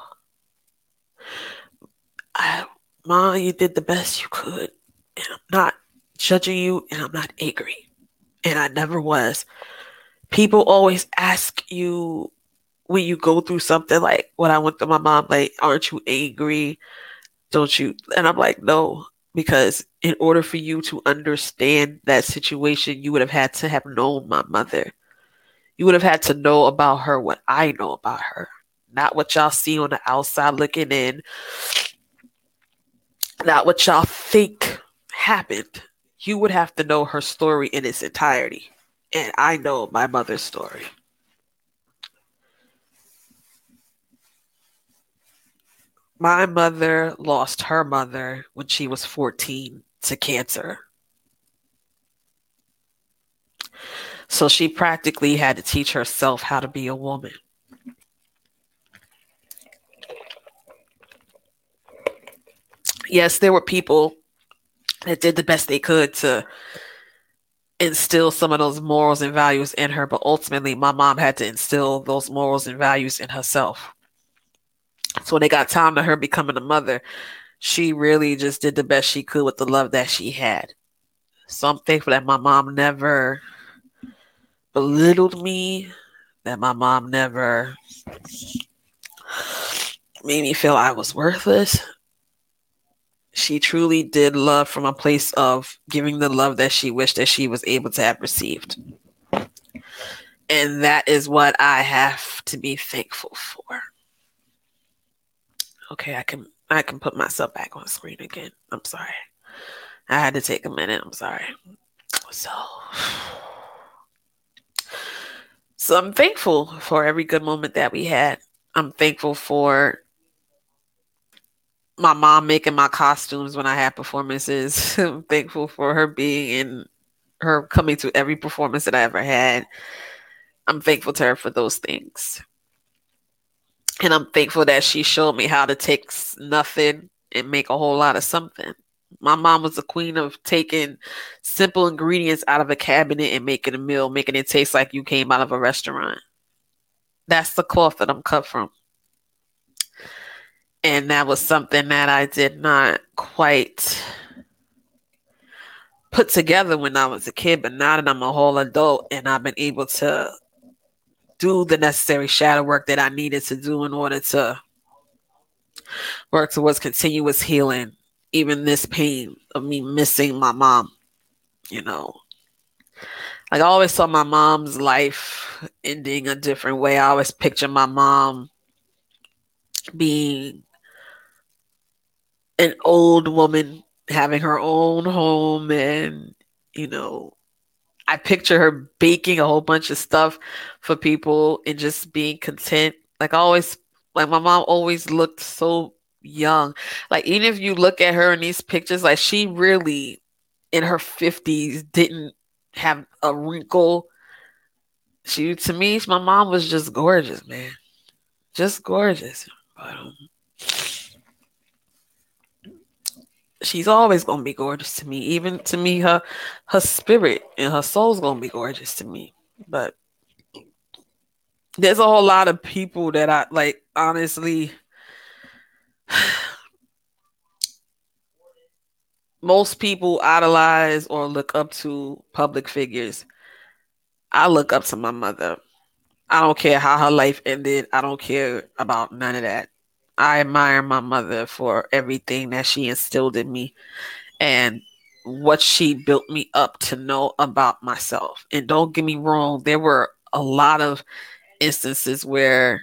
Speaker 1: I, Ma, you did the best you could, and I'm not judging you, and I'm not angry, and I never was. People always ask you when you go through something like when I went to my mom, like, aren't you angry? Don't you? And I'm like, no, because in order for you to understand that situation, you would have had to have known my mother. You would have had to know about her what I know about her, not what y'all see on the outside looking in, not what y'all think happened. You would have to know her story in its entirety. And I know my mother's story. My mother lost her mother when she was 14 to cancer. So she practically had to teach herself how to be a woman. Yes, there were people that did the best they could to instill some of those morals and values in her, but ultimately, my mom had to instill those morals and values in herself. So when it got time to her becoming a mother, she really just did the best she could with the love that she had. So I'm thankful that my mom never belittled me, that my mom never made me feel I was worthless. She truly did love from a place of giving the love that she wished that she was able to have received. And that is what I have to be thankful for. Okay, I can I can put myself back on screen again. I'm sorry. I had to take a minute. I'm sorry. So So I'm thankful for every good moment that we had. I'm thankful for my mom making my costumes when I had performances. I'm thankful for her being in her coming to every performance that I ever had. I'm thankful to her for those things. And I'm thankful that she showed me how to take nothing and make a whole lot of something. My mom was the queen of taking simple ingredients out of a cabinet and making a meal, making it taste like you came out of a restaurant. That's the cloth that I'm cut from. And that was something that I did not quite put together when I was a kid, but now that I'm a whole adult and I've been able to do the necessary shadow work that I needed to do in order to work towards continuous healing, even this pain of me missing my mom, you know. Like I always saw my mom's life ending a different way. I always picture my mom being an old woman having her own home and you know I picture her baking a whole bunch of stuff for people and just being content. Like I always, like my mom always looked so young. Like even if you look at her in these pictures, like she really in her fifties didn't have a wrinkle. She to me, my mom was just gorgeous, man, just gorgeous. But um, she's always gonna be gorgeous to me. Even to me, her her spirit and her soul's gonna be gorgeous to me. But there's a whole lot of people that I like honestly most people idolize or look up to public figures. I look up to my mother. I don't care how her life ended. I don't care about none of that. I admire my mother for everything that she instilled in me and what she built me up to know about myself. And don't get me wrong, there were a lot of instances where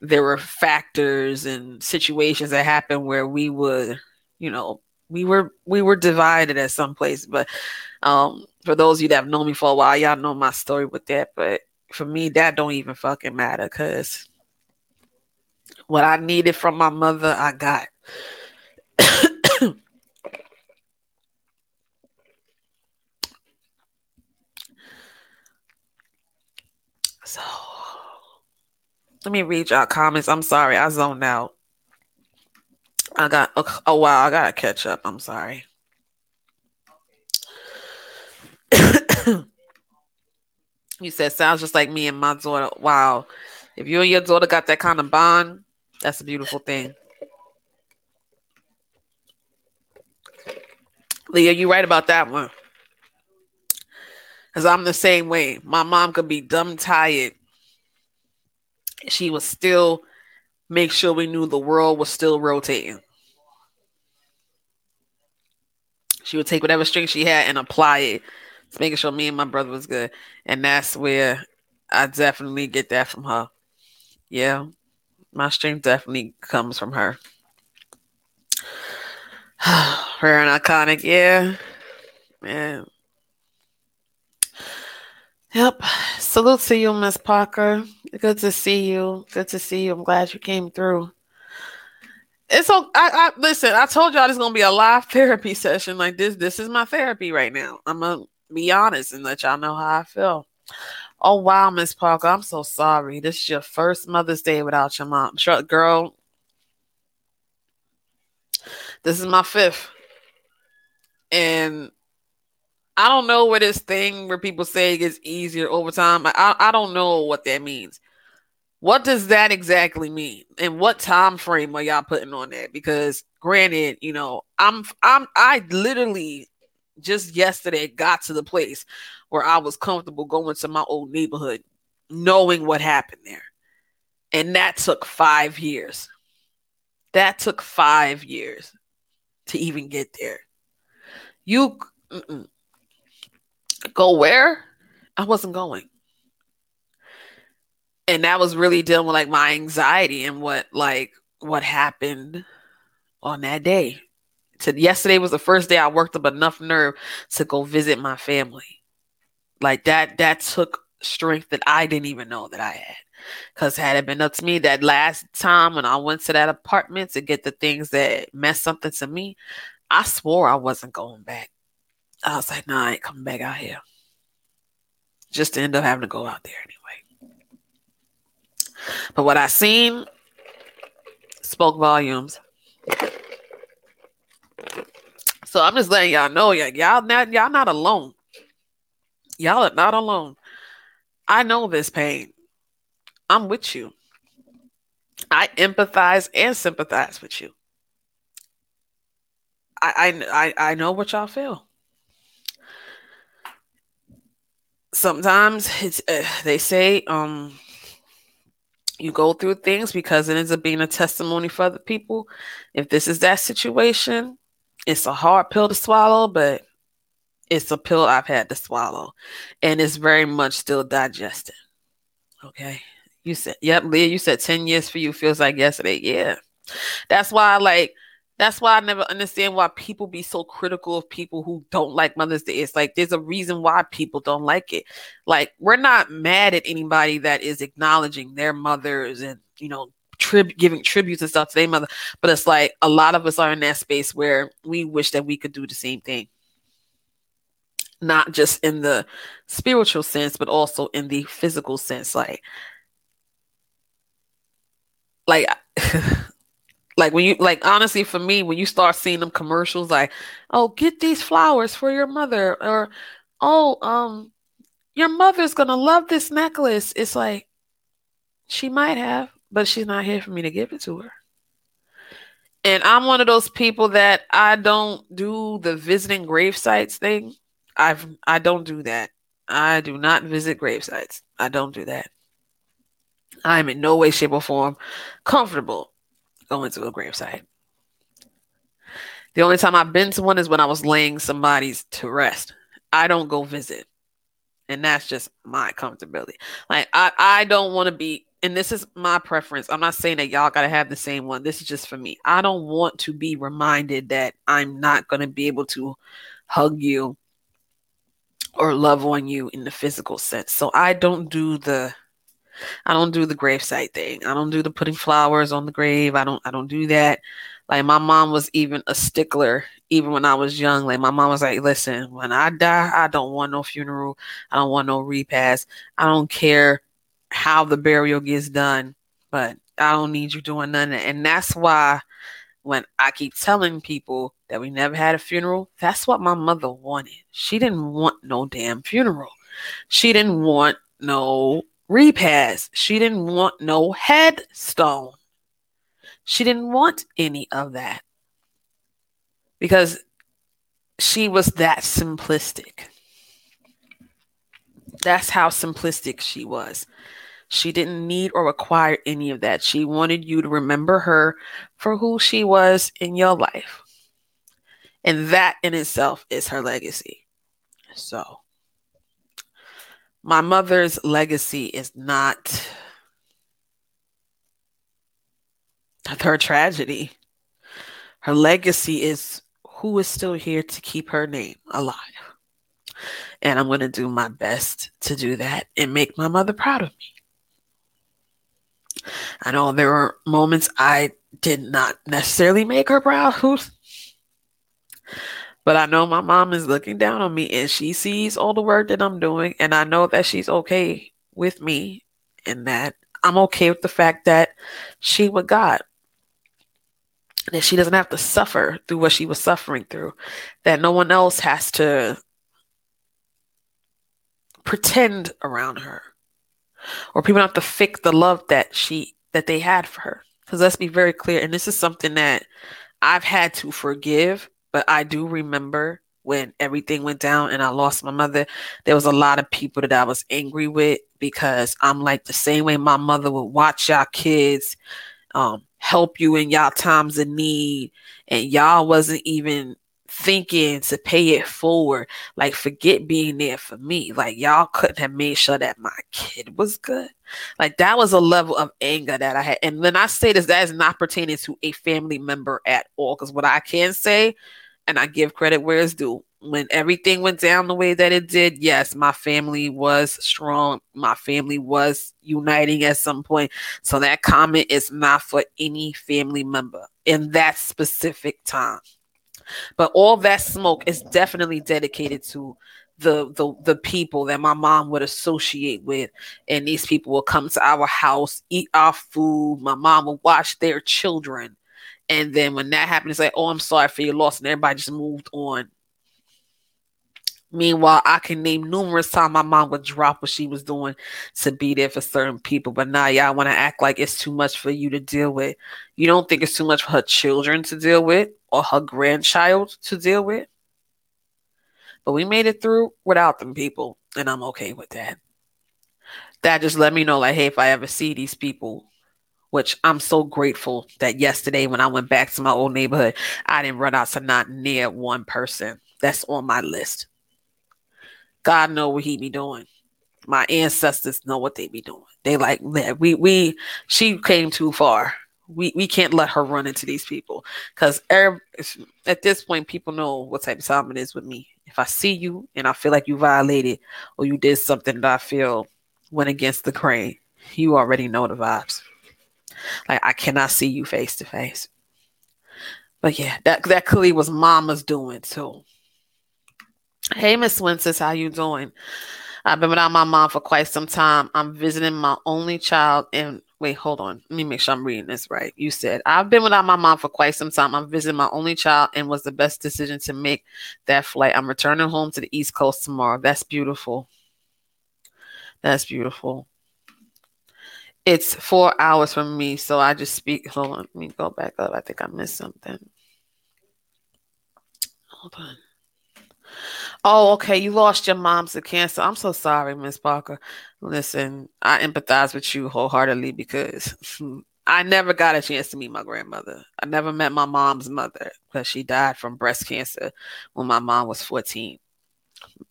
Speaker 1: there were factors and situations that happened where we would, you know, we were we were divided at some place. But um for those of you that have known me for a while, y'all know my story with that. But for me, that don't even fucking matter because what I needed from my mother, I got. so let me read y'all comments. I'm sorry, I zoned out. I got oh, oh wow, I gotta catch up. I'm sorry. you said sounds just like me and my daughter. Wow. If you and your daughter got that kind of bond, that's a beautiful thing. Leah, you're right about that one. Because I'm the same way. My mom could be dumb tired she would still make sure we knew the world was still rotating. She would take whatever strength she had and apply it to making sure me and my brother was good. And that's where I definitely get that from her. Yeah, my strength definitely comes from her. her an iconic, yeah. Man. Yep. Salute to you, Miss Parker. Good to see you. Good to see you. I'm glad you came through. It's so I, I listen, I told y'all this is gonna be a live therapy session. Like this, this is my therapy right now. I'm gonna be honest and let y'all know how I feel. Oh wow, Miss Parker, I'm so sorry. This is your first Mother's Day without your mom. Girl. This is my fifth. And I don't know where this thing where people say it gets easier over time. I, I don't know what that means. What does that exactly mean? And what time frame are y'all putting on that? Because granted, you know, I'm I'm I literally just yesterday got to the place where I was comfortable going to my old neighborhood, knowing what happened there. And that took five years. That took five years to even get there. You mm-mm. go where? I wasn't going. And that was really dealing with like my anxiety and what like what happened on that day to yesterday was the first day I worked up enough nerve to go visit my family. Like that that took strength that I didn't even know that I had. Cause had it been up to me that last time when I went to that apartment to get the things that meant something to me, I swore I wasn't going back. I was like, nah, I ain't coming back out here. Just to end up having to go out there anyway. But what I seen spoke volumes. So I'm just letting y'all know, y'all, y'all not y'all not alone. Y'all are not alone. I know this pain. I'm with you. I empathize and sympathize with you. I I I, I know what y'all feel. Sometimes it's uh, they say um you go through things because it ends up being a testimony for other people. If this is that situation, it's a hard pill to swallow, but it's a pill I've had to swallow. And it's very much still digesting. Okay. You said, yep, Leah, you said 10 years for you feels like yesterday. Yeah. That's why like that's why I never understand why people be so critical of people who don't like Mother's Day. It's like there's a reason why people don't like it. Like we're not mad at anybody that is acknowledging their mothers and you know trib- giving tributes and stuff to their mother. But it's like a lot of us are in that space where we wish that we could do the same thing. Not just in the spiritual sense, but also in the physical sense. Like, like, like when you like honestly for me, when you start seeing them commercials like, oh, get these flowers for your mother, or oh, um, your mother's gonna love this necklace. It's like she might have but she's not here for me to give it to her. And I'm one of those people that I don't do the visiting grave sites thing. I've I don't do that. I do not visit grave sites. I don't do that. I am in no way, shape, or form comfortable going to a grave site. The only time I've been to one is when I was laying somebody's to rest. I don't go visit. And that's just my comfortability. Like I, I don't want to be and this is my preference. I'm not saying that y'all got to have the same one. This is just for me. I don't want to be reminded that I'm not going to be able to hug you or love on you in the physical sense. So I don't do the I don't do the gravesite thing. I don't do the putting flowers on the grave. I don't I don't do that. Like my mom was even a stickler even when I was young. Like my mom was like, "Listen, when I die, I don't want no funeral. I don't want no repast. I don't care how the burial gets done, but I don't need you doing none And that's why when I keep telling people that we never had a funeral, that's what my mother wanted. She didn't want no damn funeral. She didn't want no repast. She didn't want no headstone. She didn't want any of that because she was that simplistic. That's how simplistic she was. She didn't need or require any of that. She wanted you to remember her for who she was in your life. And that in itself is her legacy. So, my mother's legacy is not her tragedy. Her legacy is who is still here to keep her name alive. And I'm going to do my best to do that and make my mother proud of me. I know there were moments I did not necessarily make her proud, but I know my mom is looking down on me and she sees all the work that I'm doing. And I know that she's okay with me and that I'm okay with the fact that she with God. That she doesn't have to suffer through what she was suffering through. That no one else has to pretend around her. Or people have to fake the love that she that they had for her. Because let's be very clear and this is something that i've had to forgive but i do remember when everything went down and i lost my mother. There was a lot of people that i was angry with because i'm like the same way my mother would watch y'all kids um, help you in y'all times of need and y'all wasn't even thinking to pay it forward. Like, forget being there for me. Like, y'all couldn't have made sure that my kid was good. Like, that was a level of anger that I had. And when I say this, that is not pertaining to a family member at all. Because what I can say, and I give credit where it's due, when everything went down the way that it did, yes, my family was strong. My family was uniting at some point. So that comment is not for any family member in that specific time. But all that smoke is definitely dedicated to the the the people that my mom would associate with. And these people will come to our house eat our food. My mom will watch their children. And then when that happened it's like oh i'm sorry for your loss. And everybody just moved on Meanwhile, I can name numerous times my mom would drop what she was doing to be there for certain people. But now y'all want to act like it's too much for you to deal with. You don't think it's too much for her children to deal with or her grandchild to deal with. But we made it through without them people, and I'm okay with that. That just let me know, like, hey, if I ever see these people, which I'm so grateful that yesterday when I went back to my old neighborhood, I didn't run out to not near one person that's on my list. God know what he be doing. My ancestors know what they be doing. They like that. we we she came too far. We we can't let her run into these people because at this point people know what type of time it is with me. If I see you and I feel like you violated or you did something that I feel went against the grain, you already know the vibes. Like I cannot see you face to face. But yeah, that that clearly was Mama's doing too. Hey, Miss Winsons, how you doing? I've been without my mom for quite some time. I'm visiting my only child and wait, hold on. Let me make sure I'm reading this right. You said I've been without my mom for quite some time. I'm visiting my only child and was the best decision to make that flight. I'm returning home to the East Coast tomorrow. That's beautiful. That's beautiful. It's four hours from me, so I just speak. Hold on, let me go back up. I think I missed something. Hold on. Oh, okay. You lost your mom to cancer. I'm so sorry, Miss Parker. Listen, I empathize with you wholeheartedly because I never got a chance to meet my grandmother. I never met my mom's mother because she died from breast cancer when my mom was 14.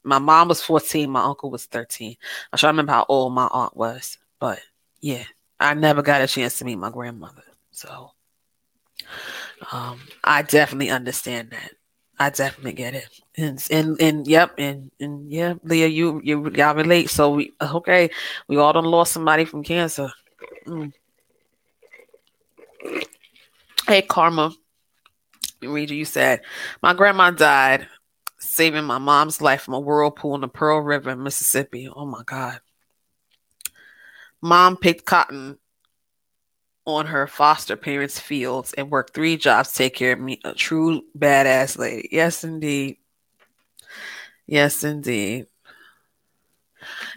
Speaker 1: My mom was 14, my uncle was 13. I'm trying to remember how old my aunt was, but yeah, I never got a chance to meet my grandmother. So um, I definitely understand that. I definitely get it. And and and yep, and and yeah, Leah, you you y'all relate. So we okay, we all done lost somebody from cancer. Mm. Hey, Karma, Reader, you said my grandma died saving my mom's life from a whirlpool in the Pearl River Mississippi. Oh my God. Mom picked cotton on her foster parents' fields and worked three jobs to take care of me. A true badass lady. Yes, indeed. Yes, indeed.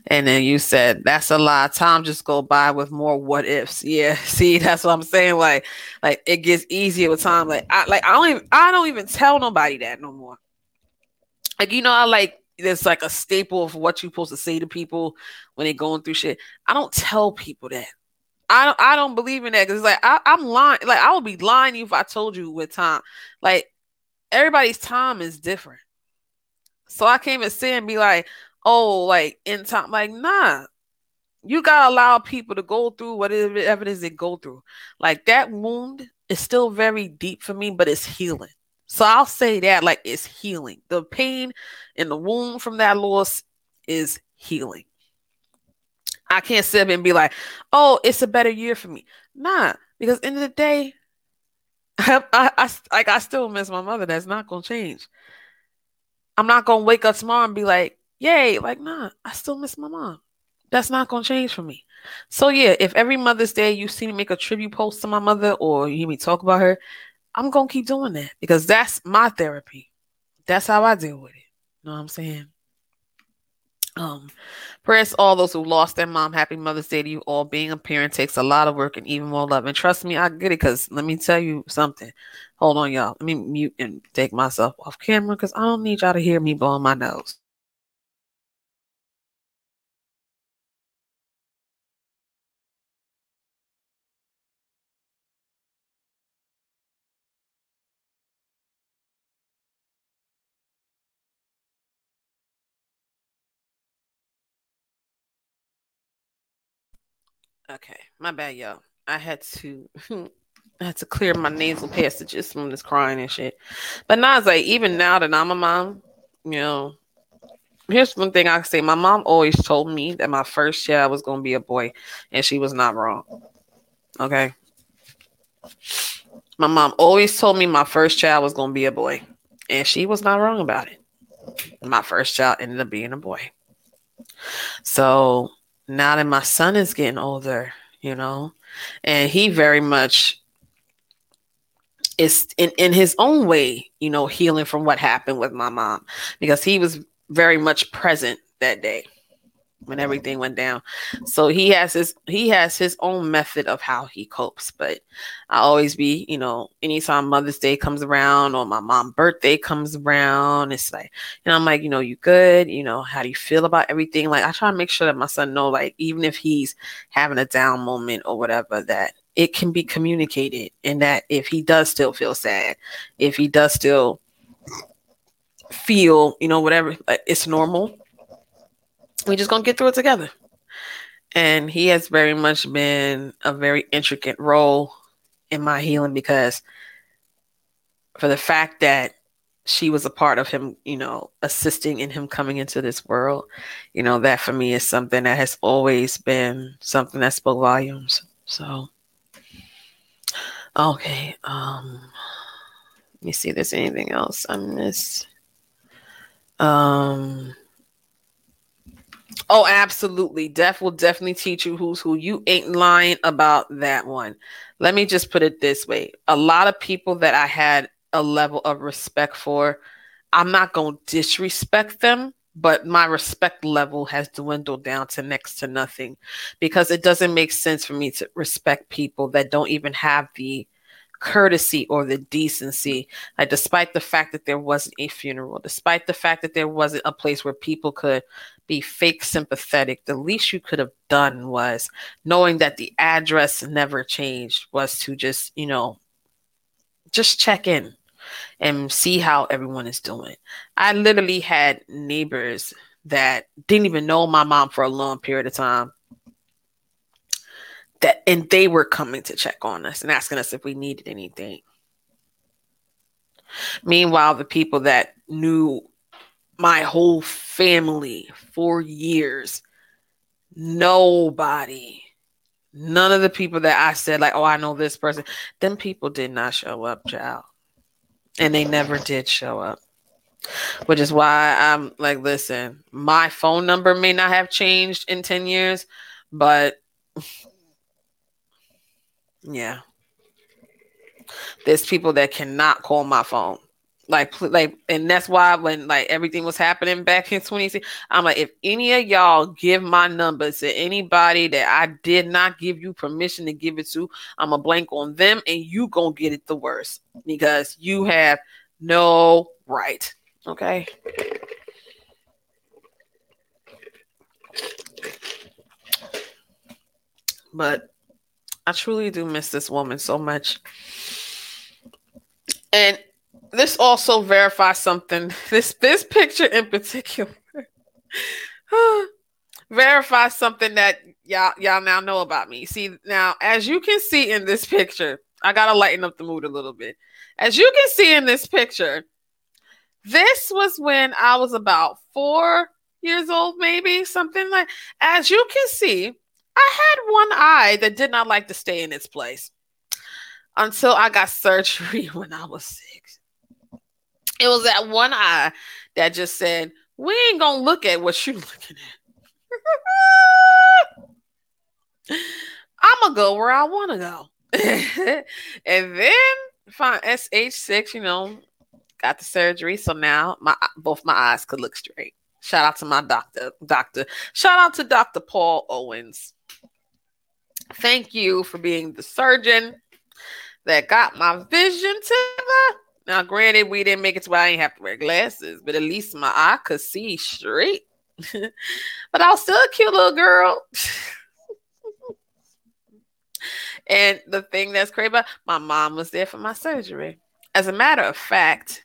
Speaker 1: And then you said that's a lot. Time just go by with more what ifs. Yeah, see, that's what I'm saying. Like, like it gets easier with time. Like, I like I don't even I don't even tell nobody that no more. Like, you know, I like there's like a staple of what you're supposed to say to people when they're going through shit. I don't tell people that. I don't I don't believe in that because it's like I, I'm lying. Like I would be lying if I told you with time. Like everybody's time is different. So I can't even sit and be like, oh, like in time, like nah. You gotta allow people to go through whatever it is they go through. Like that wound is still very deep for me, but it's healing. So I'll say that like it's healing. The pain and the wound from that loss is healing. I can't sit up and be like, oh, it's a better year for me. Nah, because end of the day, I, I, I like I still miss my mother. That's not gonna change. I'm not gonna wake up tomorrow and be like, yay, like nah, I still miss my mom. That's not gonna change for me. So yeah, if every Mother's Day you see me make a tribute post to my mother or you hear me talk about her, I'm gonna keep doing that because that's my therapy. That's how I deal with it. You know what I'm saying? Um, prayers all those who lost their mom. Happy Mother's Day to you all. Being a parent takes a lot of work and even more love. And trust me, I get it because let me tell you something. Hold on, y'all. Let me mute and take myself off camera because I don't need y'all to hear me blowing my nose. Okay, my bad, y'all. I had to I had to clear my nasal passages from this crying and shit. But now it's like even now that I'm a mom, you know, here's one thing I can say. My mom always told me that my first child was gonna be a boy, and she was not wrong. Okay. My mom always told me my first child was gonna be a boy, and she was not wrong about it. My first child ended up being a boy. So now that my son is getting older, you know, and he very much is in, in his own way, you know, healing from what happened with my mom because he was very much present that day when everything went down. So he has his he has his own method of how he copes. But I always be, you know, anytime Mother's Day comes around or my mom's birthday comes around, it's like, you know, I'm like, you know, you good, you know, how do you feel about everything? Like I try to make sure that my son know, like, even if he's having a down moment or whatever, that it can be communicated and that if he does still feel sad, if he does still feel, you know, whatever, it's normal we're just gonna get through it together. And he has very much been a very intricate role in my healing because for the fact that she was a part of him, you know, assisting in him coming into this world, you know, that for me is something that has always been something that spoke volumes. So, okay, um, let me see if there's anything else I missed. Um, Oh, absolutely. Def will definitely teach you who's who. You ain't lying about that one. Let me just put it this way. A lot of people that I had a level of respect for, I'm not going to disrespect them, but my respect level has dwindled down to next to nothing because it doesn't make sense for me to respect people that don't even have the courtesy or the decency. Like despite the fact that there wasn't a funeral despite the fact that there wasn't a place where people could be fake sympathetic the least you could have done was knowing that the address never changed was to just you know just check in and see how everyone is doing. I literally had neighbors that didn't even know my mom for a long period of time that and they were coming to check on us and asking us if we needed anything. Meanwhile, the people that knew my whole family for years, nobody, none of the people that I said, like, oh, I know this person, them people did not show up, child. And they never did show up. Which is why I'm like, listen, my phone number may not have changed in 10 years, but yeah. There's people that cannot call my phone. Like, like, and that's why when like everything was happening back in 2016, I'm like, if any of y'all give my number to anybody that I did not give you permission to give it to, I'm a blank on them, and you gonna get it the worst because you have no right. Okay. But I truly do miss this woman so much. And this also verifies something. This this picture in particular verifies something that y'all y'all now know about me. See now, as you can see in this picture, I gotta lighten up the mood a little bit. As you can see in this picture, this was when I was about four years old, maybe something like. As you can see, I had one eye that did not like to stay in its place until I got surgery when I was six. It was that one eye that just said, "We ain't gonna look at what you're looking at." I'm gonna go where I want to go. and then fine SH6, you know, got the surgery. So now my both my eyes could look straight. Shout out to my doctor, doctor. Shout out to Dr. Paul Owens. Thank you for being the surgeon that got my vision together. Now, granted, we didn't make it to where I didn't have to wear glasses, but at least my eye could see straight. but I was still a cute little girl. And the thing that's crazy about my mom was there for my surgery. As a matter of fact,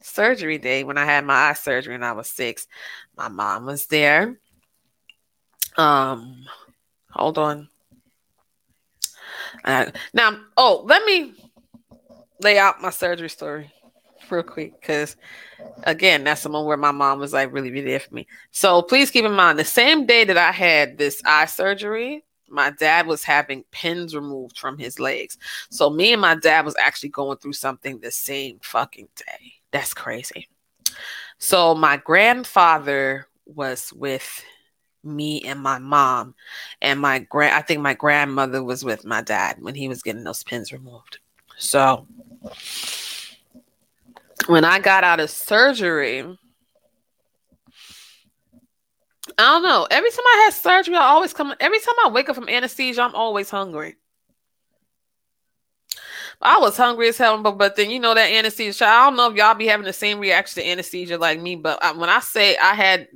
Speaker 1: surgery day when I had my eye surgery and I was six, my mom was there. Um, hold on. Uh, now, oh, let me lay out my surgery story real quick because again that's the one where my mom was like really really there for me so please keep in mind the same day that i had this eye surgery my dad was having pins removed from his legs. So me and my dad was actually going through something the same fucking day. That's crazy. So my grandfather was with me and my mom and my grand I think my grandmother was with my dad when he was getting those pins removed. So when I got out of surgery, I don't know. Every time I had surgery, I always come. Every time I wake up from anesthesia, I'm always hungry. I was hungry as hell, but but then you know that anesthesia. I don't know if y'all be having the same reaction to anesthesia like me, but I, when I say I had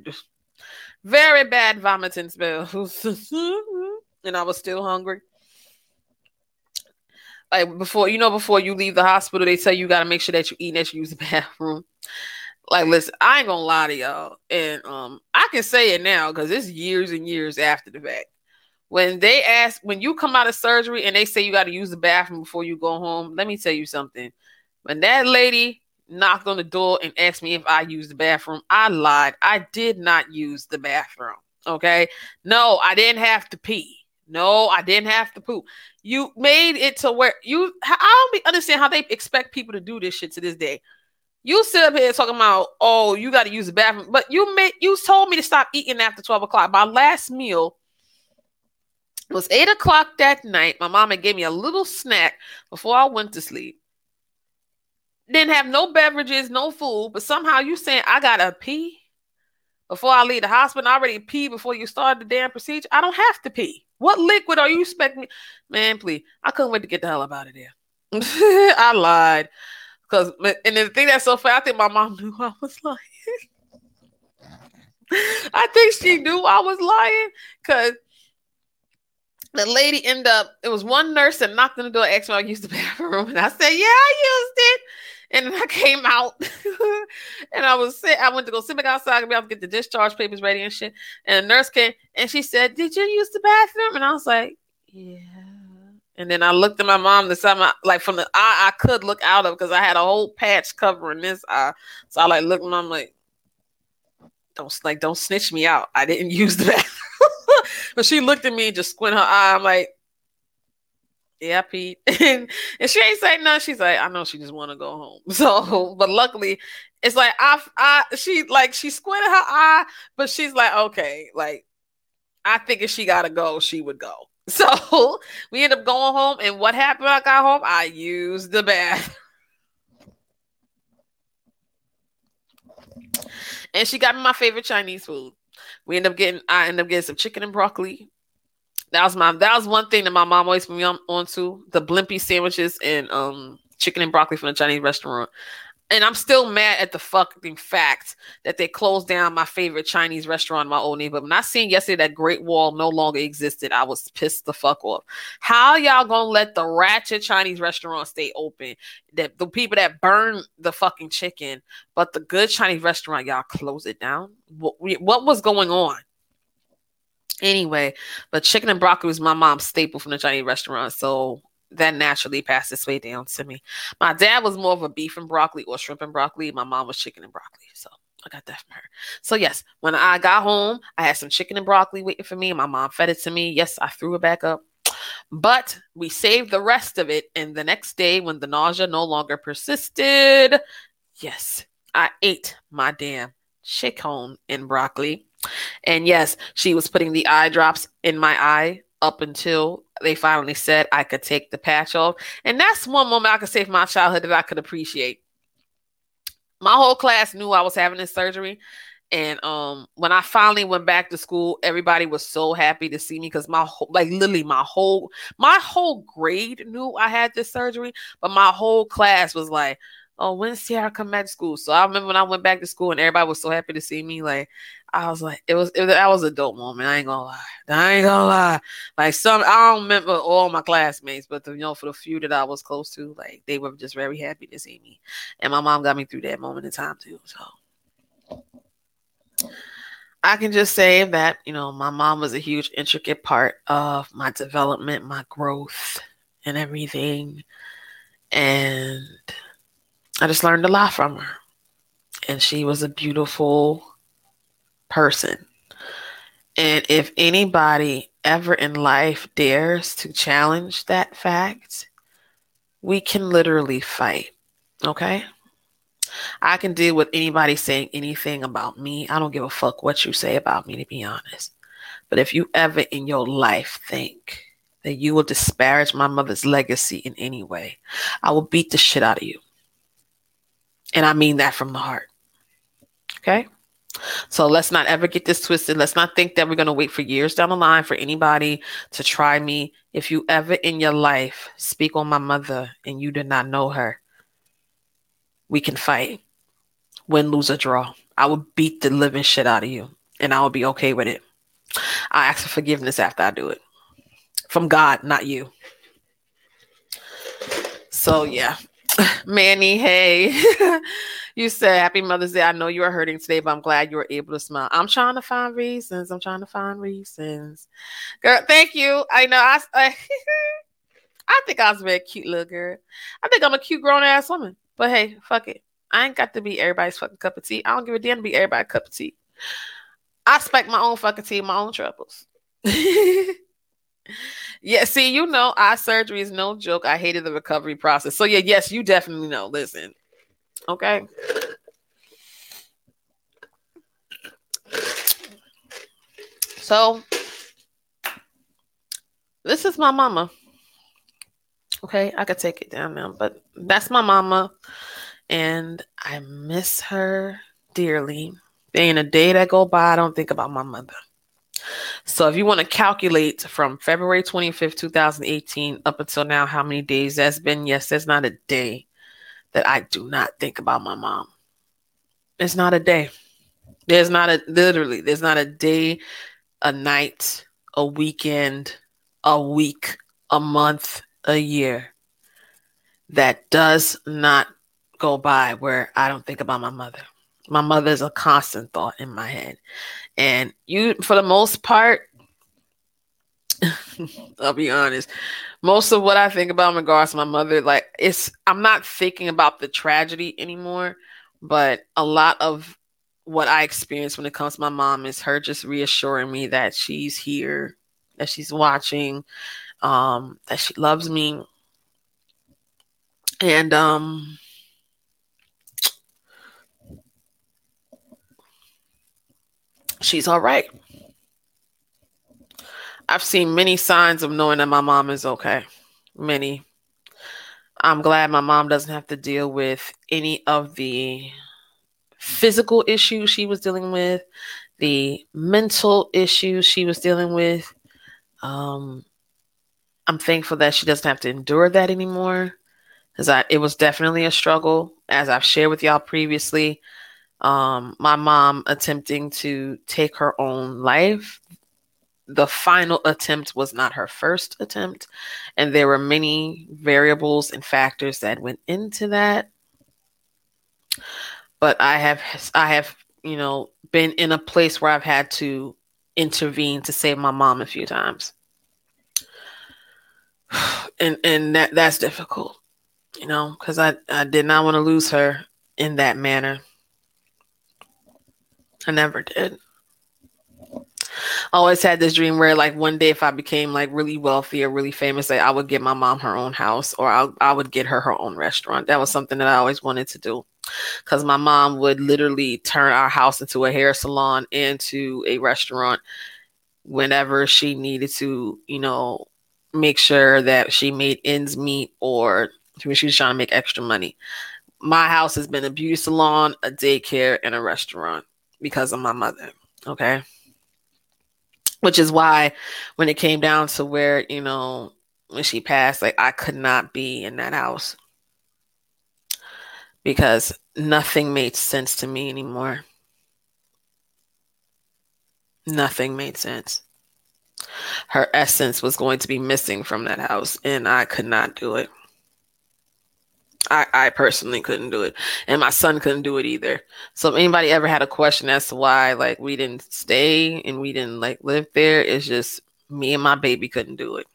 Speaker 1: very bad vomiting spells, and I was still hungry. Like before, you know, before you leave the hospital, they tell you, got to make sure that you eat and that you use the bathroom. Like, listen, I ain't gonna lie to y'all, and um, I can say it now because it's years and years after the fact. When they ask, when you come out of surgery and they say you got to use the bathroom before you go home, let me tell you something. When that lady knocked on the door and asked me if I used the bathroom, I lied. I did not use the bathroom. Okay, no, I didn't have to pee. No, I didn't have to poop. You made it to where you. I don't understand how they expect people to do this shit to this day. You sit up here talking about, oh, you got to use the bathroom, but you made you told me to stop eating after twelve o'clock. My last meal was eight o'clock that night. My mama gave me a little snack before I went to sleep. Didn't have no beverages, no food, but somehow you saying I gotta pee before I leave the hospital. I already pee before you start the damn procedure. I don't have to pee. What liquid are you expecting me? Man, please. I couldn't wait to get the hell up out of there. I lied. Cause and the thing that's so funny, I think my mom knew I was lying. I think she knew I was lying because the lady ended up. It was one nurse that knocked on the door, asked me I used the bathroom, and I said, "Yeah, I used it." And then I came out, and I was sit. I went to go sit back outside and be able to get the discharge papers ready and shit. And the nurse came and she said, "Did you use the bathroom?" And I was like, "Yeah." And then I looked at my mom the time, I, like from the eye I could look out of because I had a whole patch covering this eye. So I like looked at my mom like, don't like don't snitch me out. I didn't use the bathroom. but she looked at me and just squint her eye. I'm like, yeah, Pete. and, she ain't saying nothing. She's like, I know she just want to go home. So, but luckily, it's like I, I, she like she squinted her eye, but she's like, okay, like I think if she gotta go, she would go. So we end up going home, and what happened I got home? I used the bath. and she got me my favorite Chinese food. We end up getting I end up getting some chicken and broccoli. That was my that was one thing that my mom always put me on onto the Blimpie sandwiches and um chicken and broccoli from the Chinese restaurant. and I'm still mad at the fucking fact that they closed down my favorite Chinese restaurant in my old neighborhood. When I seen yesterday that Great Wall no longer existed, I was pissed the fuck off. How y'all gonna let the ratchet Chinese restaurant stay open? That the people that burn the fucking chicken, but the good Chinese restaurant y'all close it down. What, what was going on? Anyway, but chicken and broccoli was my mom's staple from the Chinese restaurant, so that naturally passed its way down to me. My dad was more of a beef and broccoli or shrimp and broccoli. My mom was chicken and broccoli. So I got that from her. So yes, when I got home, I had some chicken and broccoli waiting for me. My mom fed it to me. Yes, I threw it back up. But we saved the rest of it. And the next day, when the nausea no longer persisted, yes, I ate my damn chicken and broccoli. And yes, she was putting the eye drops in my eye up until they finally said I could take the patch off. And that's one moment I could say from my childhood that I could appreciate. My whole class knew I was having this surgery. And um, when I finally went back to school, everybody was so happy to see me because my whole, like literally my whole my whole grade knew I had this surgery, but my whole class was like, "Oh, when's Ciara come back to school?" So I remember when I went back to school and everybody was so happy to see me. Like I was like, it was, it, that was a dope moment. I ain't gonna lie. I ain't gonna lie. Like some, I don't remember all my classmates, but the, you know, for the few that I was close to, like they were just very happy to see me, and my mom got me through that moment in time too. So I can just say that you know, my mom was a huge, intricate part of my development, my growth, and everything, and I just learned a lot from her, and she was a beautiful person. And if anybody ever in life dares to challenge that fact, we can literally fight. Okay? I can deal with anybody saying anything about me. I don't give a fuck what you say about me, to be honest. But if you ever in your life think that you will disparage my mother's legacy in any way, I will beat the shit out of you. And I mean that from the heart. Okay? So let's not ever get this twisted. Let's not think that we're going to wait for years down the line for anybody to try me. If you ever in your life speak on my mother and you did not know her, we can fight. Win, lose, or draw. I will beat the living shit out of you and I will be okay with it. I ask for forgiveness after I do it from God, not you. So, yeah, Manny, hey. You said, Happy Mother's Day. I know you are hurting today, but I'm glad you were able to smile. I'm trying to find reasons. I'm trying to find reasons. Girl, thank you. I know. I, I, think I was a very cute little girl. I think I'm a cute grown ass woman. But hey, fuck it. I ain't got to be everybody's fucking cup of tea. I don't give a damn to be everybody's cup of tea. I spec my own fucking tea, my own troubles. yeah, see, you know, eye surgery is no joke. I hated the recovery process. So yeah, yes, you definitely know. Listen, Okay. So, this is my mama. Okay, I could take it down now, but that's my mama, and I miss her dearly. Ain't a day that go by I don't think about my mother. So if you want to calculate from February 25th, 2018 up until now how many days that's been, yes, there's not a day that I do not think about my mom. It's not a day. There's not a literally, there's not a day, a night, a weekend, a week, a month, a year that does not go by where I don't think about my mother. My mother is a constant thought in my head. And you, for the most part, I'll be honest, most of what I think about in regards to my mother, like it's I'm not thinking about the tragedy anymore, but a lot of what I experience when it comes to my mom is her just reassuring me that she's here, that she's watching, um, that she loves me. And um she's all right. I've seen many signs of knowing that my mom is okay. Many. I'm glad my mom doesn't have to deal with any of the physical issues she was dealing with, the mental issues she was dealing with. Um, I'm thankful that she doesn't have to endure that anymore. Because it was definitely a struggle, as I've shared with y'all previously. Um, my mom attempting to take her own life. The final attempt was not her first attempt, and there were many variables and factors that went into that. But I have I have, you know, been in a place where I've had to intervene to save my mom a few times. And and that that's difficult, you know, because I, I did not want to lose her in that manner. I never did. I always had this dream where like one day if I became like really wealthy or really famous, like I would get my mom her own house or I, I would get her her own restaurant. That was something that I always wanted to do because my mom would literally turn our house into a hair salon into a restaurant whenever she needed to, you know, make sure that she made ends meet or when she was trying to make extra money. My house has been a beauty salon, a daycare, and a restaurant because of my mother. Okay? Which is why when it came down to where you know when she passed like i could not be in that house because nothing made sense to me anymore. Nothing made sense. Her essence was going to be missing from that house and i could not do it I, I personally couldn't do it. And my son couldn't do it either. So if anybody ever had a question as to why like we didn't stay and we didn't like live there, it's just me and my baby couldn't do it.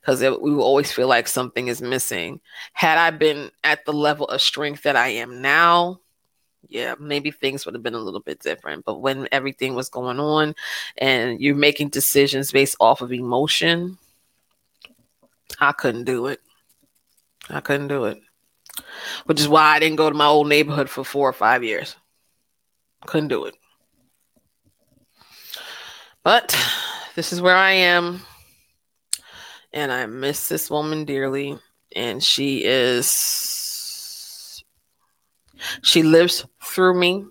Speaker 1: Because we will always feel like something is missing. Had I been at the level of strength that I am now, yeah, maybe things would have been a little bit different. But when everything was going on and you're making decisions based off of emotion, I couldn't do it. I couldn't do it. Which is why I didn't go to my old neighborhood for four or five years. Couldn't do it. But this is where I am. And I miss this woman dearly. And she is, she lives through me.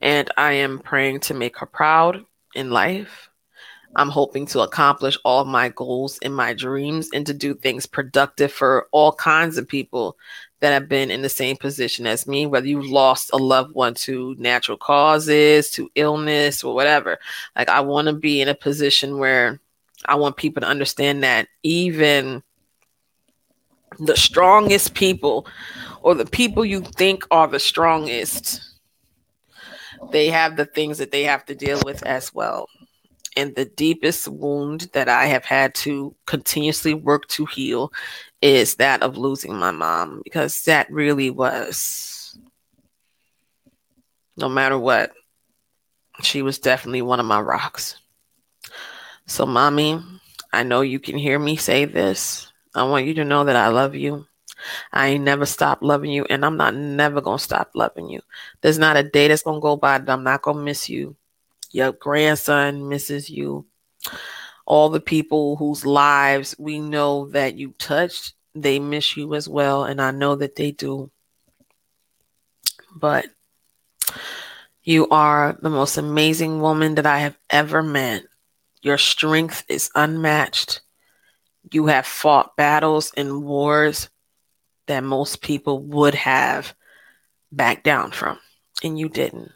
Speaker 1: And I am praying to make her proud in life. I'm hoping to accomplish all my goals and my dreams and to do things productive for all kinds of people that have been in the same position as me, whether you lost a loved one to natural causes, to illness, or whatever. Like, I want to be in a position where I want people to understand that even the strongest people or the people you think are the strongest, they have the things that they have to deal with as well and the deepest wound that I have had to continuously work to heal is that of losing my mom because that really was no matter what she was definitely one of my rocks. So mommy i know you can hear me say this. I want you to know that i love you. I ain't never stopped loving you and i'm not never gonna stop loving you. There's not a day that's gonna go by that i'm not gonna miss you your grandson misses you. All the people whose lives we know that you touched, they miss you as well. And I know that they do. But you are the most amazing woman that I have ever met. Your strength is unmatched. You have fought battles and wars that most people would have backed down from, and you didn't.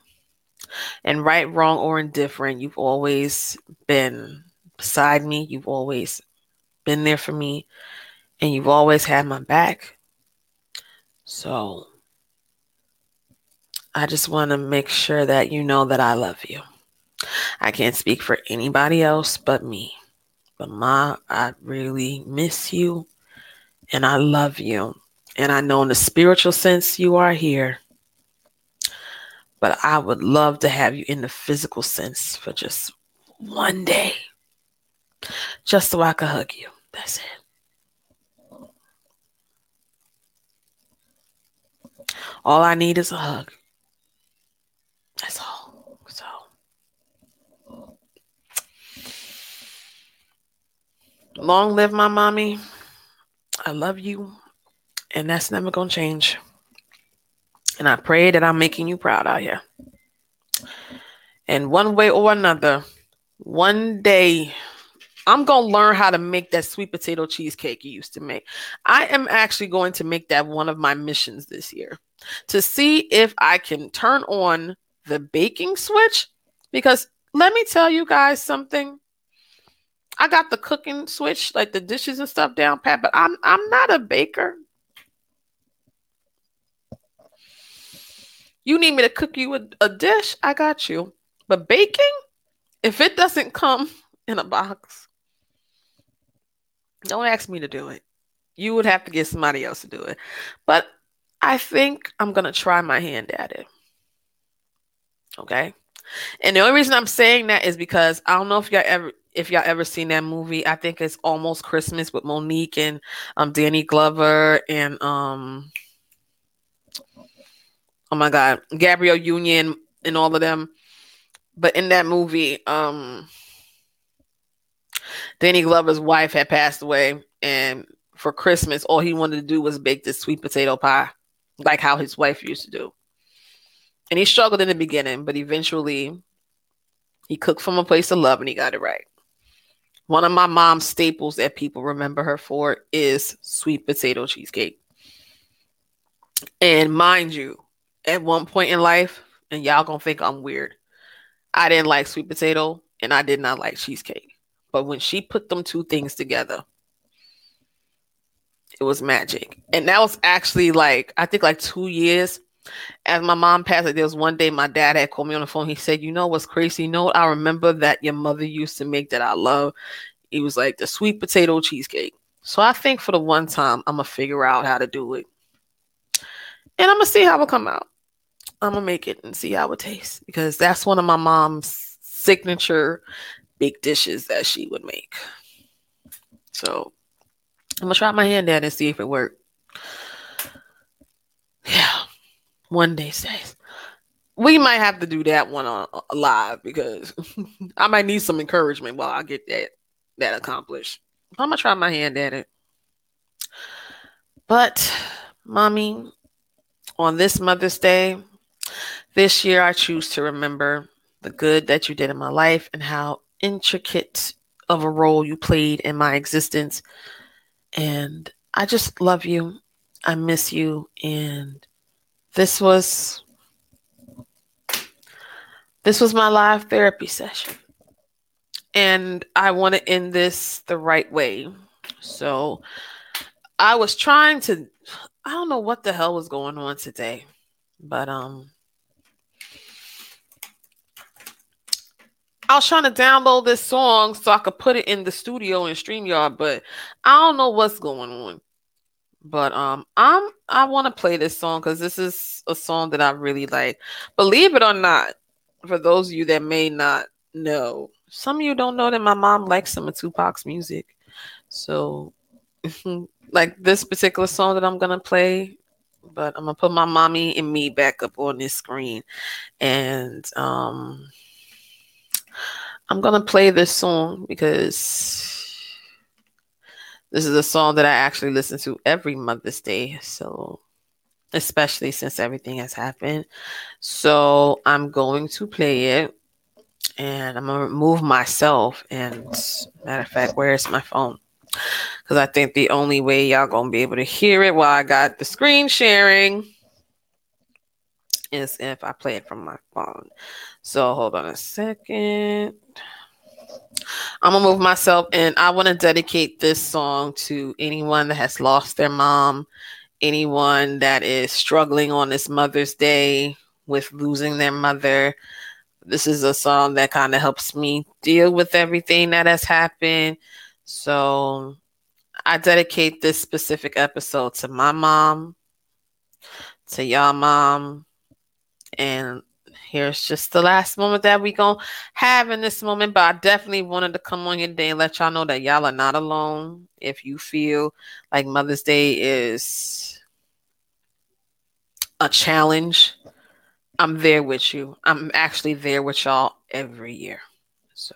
Speaker 1: And right, wrong, or indifferent, you've always been beside me. You've always been there for me. And you've always had my back. So I just want to make sure that you know that I love you. I can't speak for anybody else but me. But Ma, I really miss you and I love you. And I know in the spiritual sense you are here but I would love to have you in the physical sense for just one day, just so I could hug you. That's it. All I need is a hug. That's all. So. Long live my mommy. I love you. And that's never going to change. And I pray that I'm making you proud out here. And one way or another, one day I'm gonna learn how to make that sweet potato cheesecake you used to make. I am actually going to make that one of my missions this year to see if I can turn on the baking switch because let me tell you guys something. I got the cooking switch, like the dishes and stuff down pat, but I'm I'm not a baker. You need me to cook you a, a dish? I got you. But baking, if it doesn't come in a box, don't ask me to do it. You would have to get somebody else to do it. But I think I'm going to try my hand at it. Okay. And the only reason I'm saying that is because I don't know if y'all ever if y'all ever seen that movie. I think it's almost Christmas with Mo'Nique and um Danny Glover and um oh my god, Gabrielle Union and all of them. But in that movie, um Danny Glover's wife had passed away and for Christmas all he wanted to do was bake this sweet potato pie like how his wife used to do. And he struggled in the beginning, but eventually he cooked from a place of love and he got it right. One of my mom's staples that people remember her for is sweet potato cheesecake. And mind you, at one point in life, and y'all gonna think I'm weird, I didn't like sweet potato and I did not like cheesecake. But when she put them two things together, it was magic. And that was actually like, I think like two years as my mom passed, like, there was one day my dad had called me on the phone. He said, You know what's crazy? You know I remember that your mother used to make that I love? He was like the sweet potato cheesecake. So I think for the one time, I'm going to figure out how to do it. And I'm going to see how it come out. I'm to make it and see how it tastes because that's one of my mom's signature big dishes that she would make. So I'm to try my hand at it and see if it works. Yeah one day says we might have to do that one on uh, live because I might need some encouragement while I get that that accomplished. I'm gonna try my hand at it. But, mommy, on this Mother's Day, this year I choose to remember the good that you did in my life and how intricate of a role you played in my existence. And I just love you. I miss you. And this was this was my live therapy session. And I want to end this the right way. So I was trying to I don't know what the hell was going on today. But um I was trying to download this song so I could put it in the studio in StreamYard, but I don't know what's going on. But um, I'm I want to play this song because this is a song that I really like. Believe it or not, for those of you that may not know, some of you don't know that my mom likes some of Tupac's music. So, like this particular song that I'm gonna play, but I'm gonna put my mommy and me back up on this screen, and um, I'm gonna play this song because this is a song that I actually listen to every Mother's Day. So, especially since everything has happened. So, I'm going to play it and I'm to remove myself. And, matter of fact, where's my phone? Because I think the only way y'all to be able to hear it while I got the screen sharing is if I play it from my phone. So, hold on a second. I'm gonna move myself and I want to dedicate this song to anyone that has lost their mom, anyone that is struggling on this Mother's Day with losing their mother. This is a song that kind of helps me deal with everything that has happened. So I dedicate this specific episode to my mom, to y'all mom, and here's just the last moment that we gonna have in this moment. But I definitely wanted to come on here today and let y'all know that y'all are not alone. If you feel like Mother's Day is a challenge, I'm there with you. I'm actually there with y'all every year. So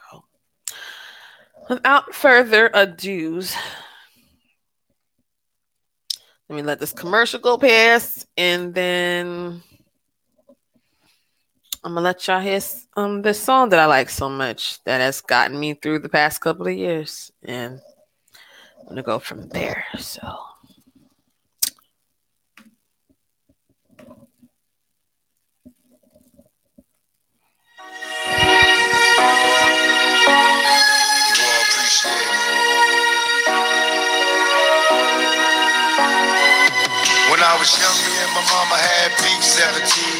Speaker 1: without further ado, let me let this commercial go past and then I'm gonna let y'all hear um this song that I like so much that has gotten me through the past couple of years, and I'm gonna go from there. So.
Speaker 2: When I was young, me and my mama had beef, 17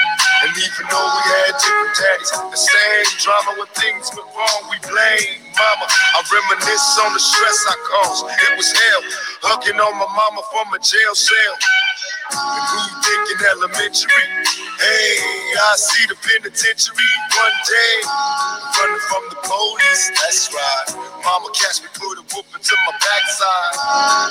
Speaker 2: And even though we had different daddies, the same drama when things went wrong, we blame mama. I reminisce on the stress I caused. It was hell, hugging on my mama from a jail cell. And who you thinking elementary? Hey, I see the penitentiary one day. Running from the police, that's right. Mama catch me, put a whoop into my backside.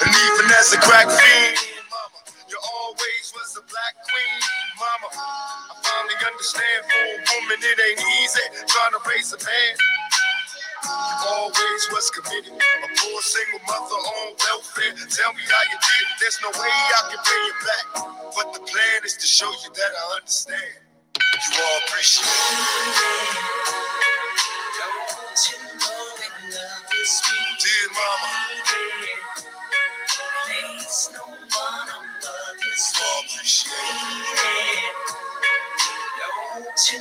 Speaker 2: And even as a crack fiend, mama, you always was a black queen, mama. I finally understand for a woman it ain't easy trying to raise a man. Always was committed. A poor single mother on welfare. Tell me how you did it. There's no way I can pay you back. But the plan is to show you that I understand. You all appreciate it. Dear mama. You all appreciate it. Now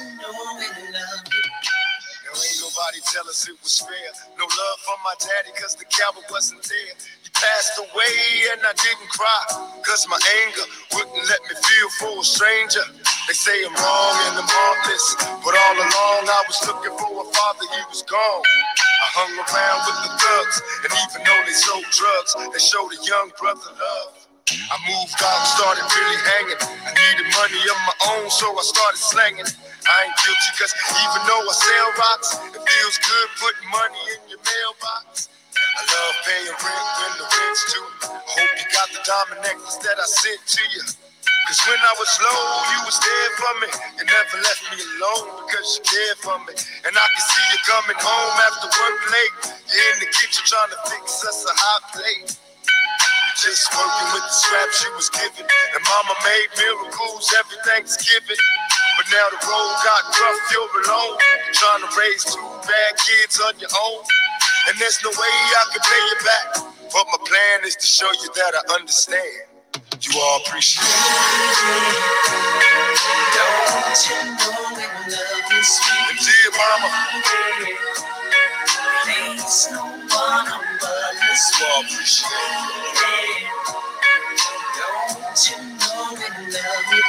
Speaker 2: ain't nobody tell us it was fair. No love from my daddy, cause the coward wasn't there. He passed away and I didn't cry. Cause my anger wouldn't let me feel for a stranger. They say I'm wrong and I'm heartless. But all along I was looking for a father, he was gone. I hung around with the thugs, and even though they sold drugs, they showed a young brother love. I moved out, started really hanging. I needed money of my own, so I started slanging. I ain't guilty, cause even though I sell rocks, it feels good putting money in your mailbox. I love paying rent when the rent's due. I hope you got the diamond necklace that I sent to you. Cause when I was low, you was there for me. You never left me alone because you cared for me. And I can see you coming home after work late. You're in the kitchen trying to fix us a hot plate. Just working with the scraps you was given. And mama made miracles every Thanksgiving. Now the road got rough, you're alone. Trying to raise two bad kids on your own. And there's no way I can pay you back. But my plan is to show you that I understand. You all appreciate it. Dear mama, you all appreciate it. Pour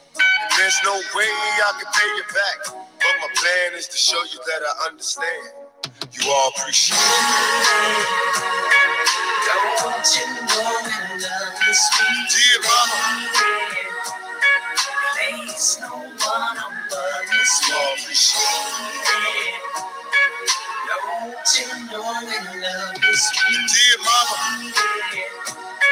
Speaker 2: And there's no way I can pay you back. But my plan is to show you that I understand. You all appreciate it. Dear mama, you all appreciate it. Dear mama, dear mama.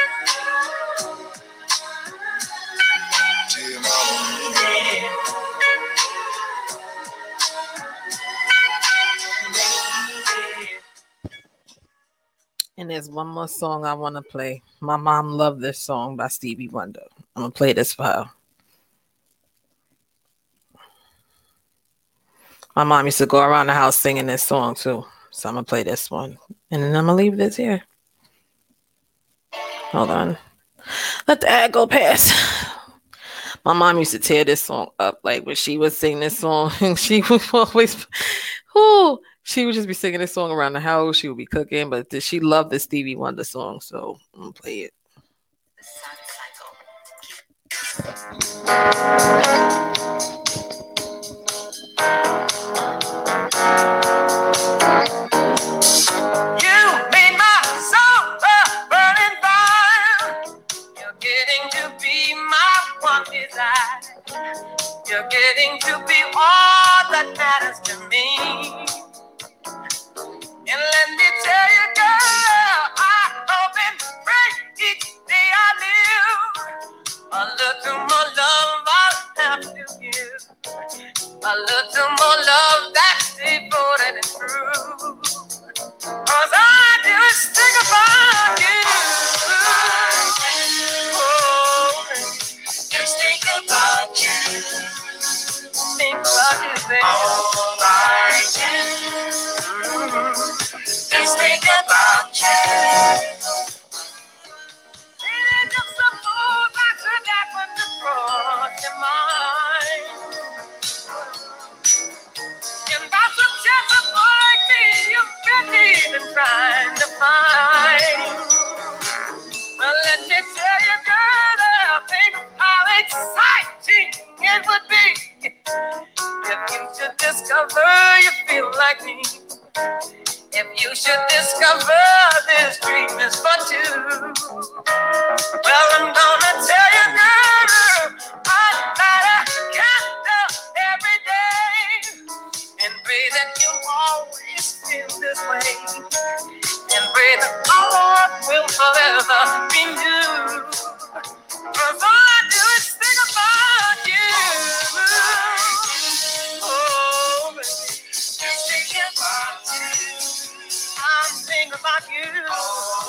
Speaker 1: And there's one more song I want to play. My mom loved this song by Stevie Wonder. I'm gonna play this for her. My mom used to go around the house singing this song too. So I'm gonna play this one, and then I'm gonna leave this here. Hold on. Let the ad go past. My mom used to tear this song up, like when she would sing this song, and she would always, whoo, she would just be singing this song around the house. She would be cooking, but she loved the Stevie Wonder song, so I'm gonna play it.
Speaker 3: You're getting to be all that matters to me. And let me tell you, girl, I hope and pray each day I live. A little more love I'll have to give. A little more love that's devoted and true. Cause all I do is think about All I do is think about you. trying to find. Well, let me tell you, how exciting it would be if you should discover you feel like me, if you should discover this dream is for two, well, I'm gonna tell you, now, I light a candle every day. And pray that you always feel this way, and pray that our heart will forever be new. About you.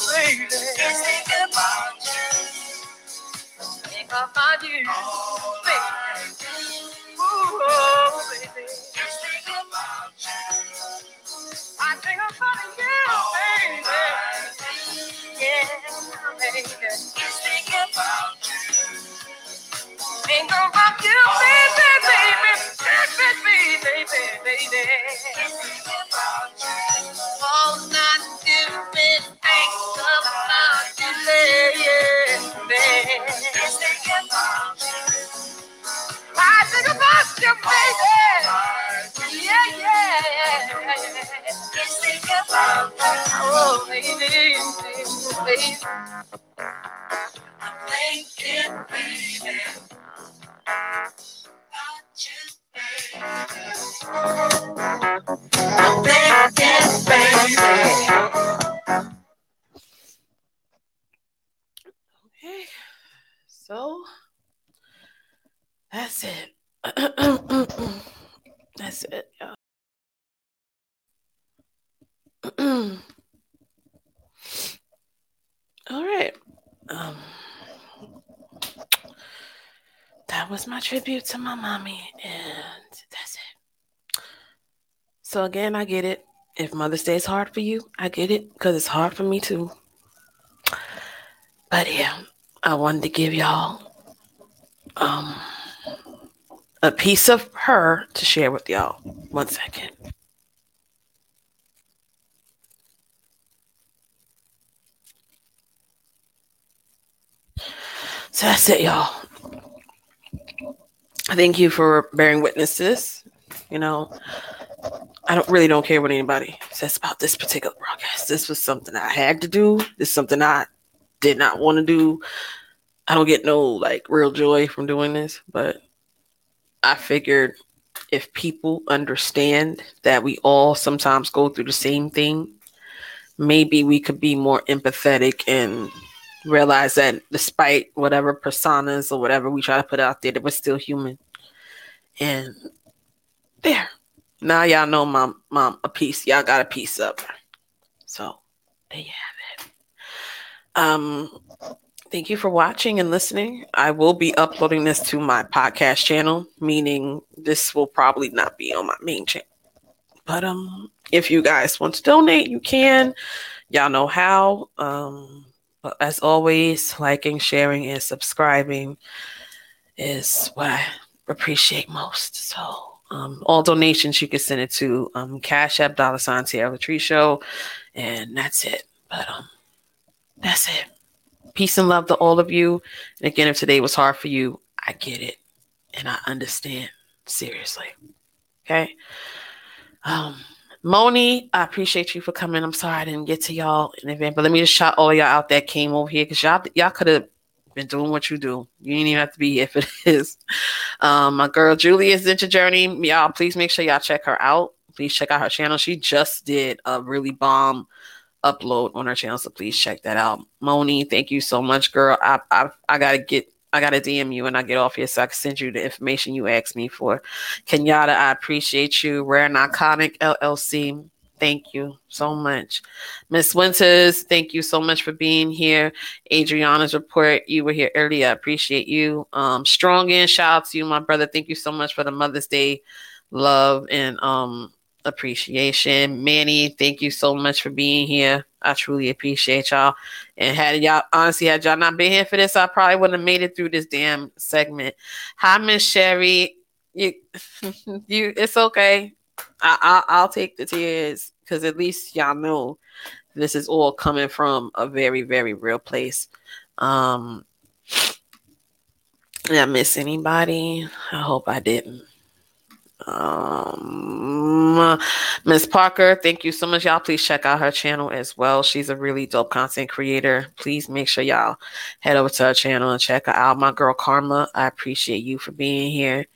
Speaker 3: Oh, baby. Just think about you. Think about you. baby. Oh, baby. Just think about you. I think about you, baby. Yeah, baby. Just think about you. Think about you, baby, baby, baby, baby, baby, baby. All
Speaker 1: tribute to my mommy, and that's it. So again, I get it. If Mother's Day is hard for you, I get it because it's hard for me too. But yeah, I wanted to give y'all um a piece of her to share with y'all. One second. So that's it, y'all. Thank you for bearing witness to this. You know, I don't really don't care what anybody says about this particular broadcast. This was something I had to do. This is something I did not want to do. I don't get no like real joy from doing this, but I figured if people understand that we all sometimes go through the same thing, maybe we could be more empathetic and realize that despite whatever personas or whatever we try to put out there, that we're still human. And there. Now y'all know mom mom a piece. Y'all got a piece up. So there you have it. Um Thank you for watching and listening. I will be uploading this to my podcast channel, meaning this will probably not be on my main channel. But um if you guys want to donate, you can. Y'all know how. Um as always, liking, sharing, and subscribing is what I appreciate most. So um, all donations you can send it to um, Cash App Dollar Sign Sierra Tree Show, and that's it. But um, that's it. Peace and love to all of you. And again, if today was hard for you, I get it and I understand seriously. Okay. Um, Moni, I appreciate you for coming. I'm sorry I didn't get to y'all in advance, but let me just shout all y'all out that came over here because y'all y'all could have been doing what you do. You didn't even have to be here if it is. Um, my girl Julia's into journey. Y'all, please make sure y'all check her out. Please check out her channel. She just did a really bomb upload on her channel, so please check that out. Moni, thank you so much, girl. I I, I gotta get I gotta DM you and I get off here so I can send you the information you asked me for. Kenyatta, I appreciate you. Rare Iconic LLC. Thank you so much. Miss Winters, thank you so much for being here. Adriana's report, you were here earlier. I appreciate you. Um, strong in shout out to you, my brother. Thank you so much for the Mother's Day love and um appreciation. Manny, thank you so much for being here. I truly appreciate y'all. And had y'all honestly had y'all not been here for this, I probably wouldn't have made it through this damn segment. Hi, Miss Sherry. You, you, it's okay. I, I will take the tears because at least y'all know this is all coming from a very very real place. Um, did I miss anybody? I hope I didn't. Um, Miss Parker, thank you so much, y'all. Please check out her channel as well. She's a really dope content creator. Please make sure y'all head over to her channel and check her out. My girl Karma, I appreciate you for being here,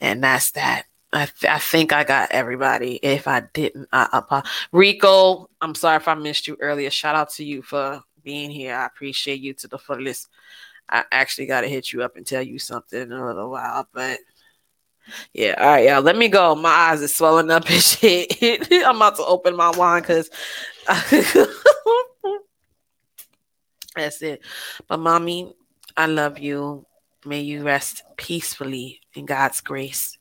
Speaker 1: and that's that. I, th- I think I got everybody. If I didn't, I, I, Rico, I'm sorry if I missed you earlier. Shout out to you for being here. I appreciate you to the fullest. I actually got to hit you up and tell you something in a little while, but yeah, all right, y'all. Let me go. My eyes are swelling up and shit. I'm about to open my wine because that's it. But mommy, I love you. May you rest peacefully in God's grace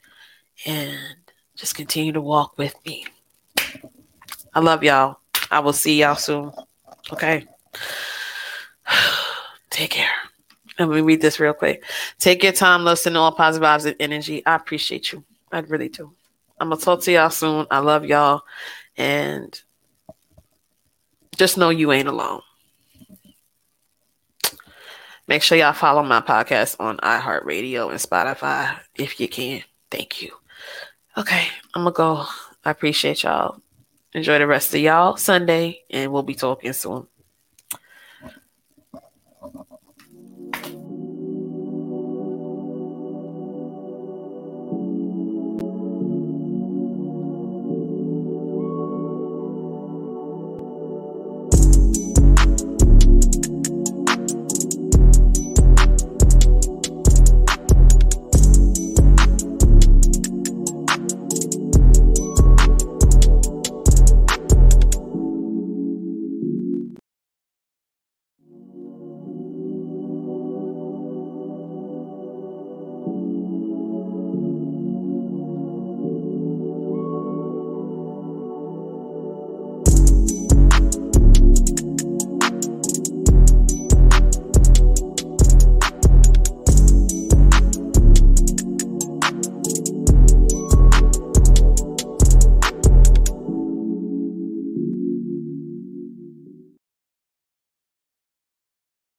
Speaker 1: and just continue to walk with me. I love y'all. I will see y'all soon. Okay. Take care. Let me read this real quick. Take your time, listen to all positive vibes and energy. I appreciate you. I really do. I'm gonna talk to y'all soon. I love y'all. And just know you ain't alone. Make sure y'all follow my podcast on iHeartRadio and Spotify if you can. Thank you. Okay, I'm gonna go. I appreciate y'all. Enjoy the rest of y'all Sunday, and we'll be talking soon.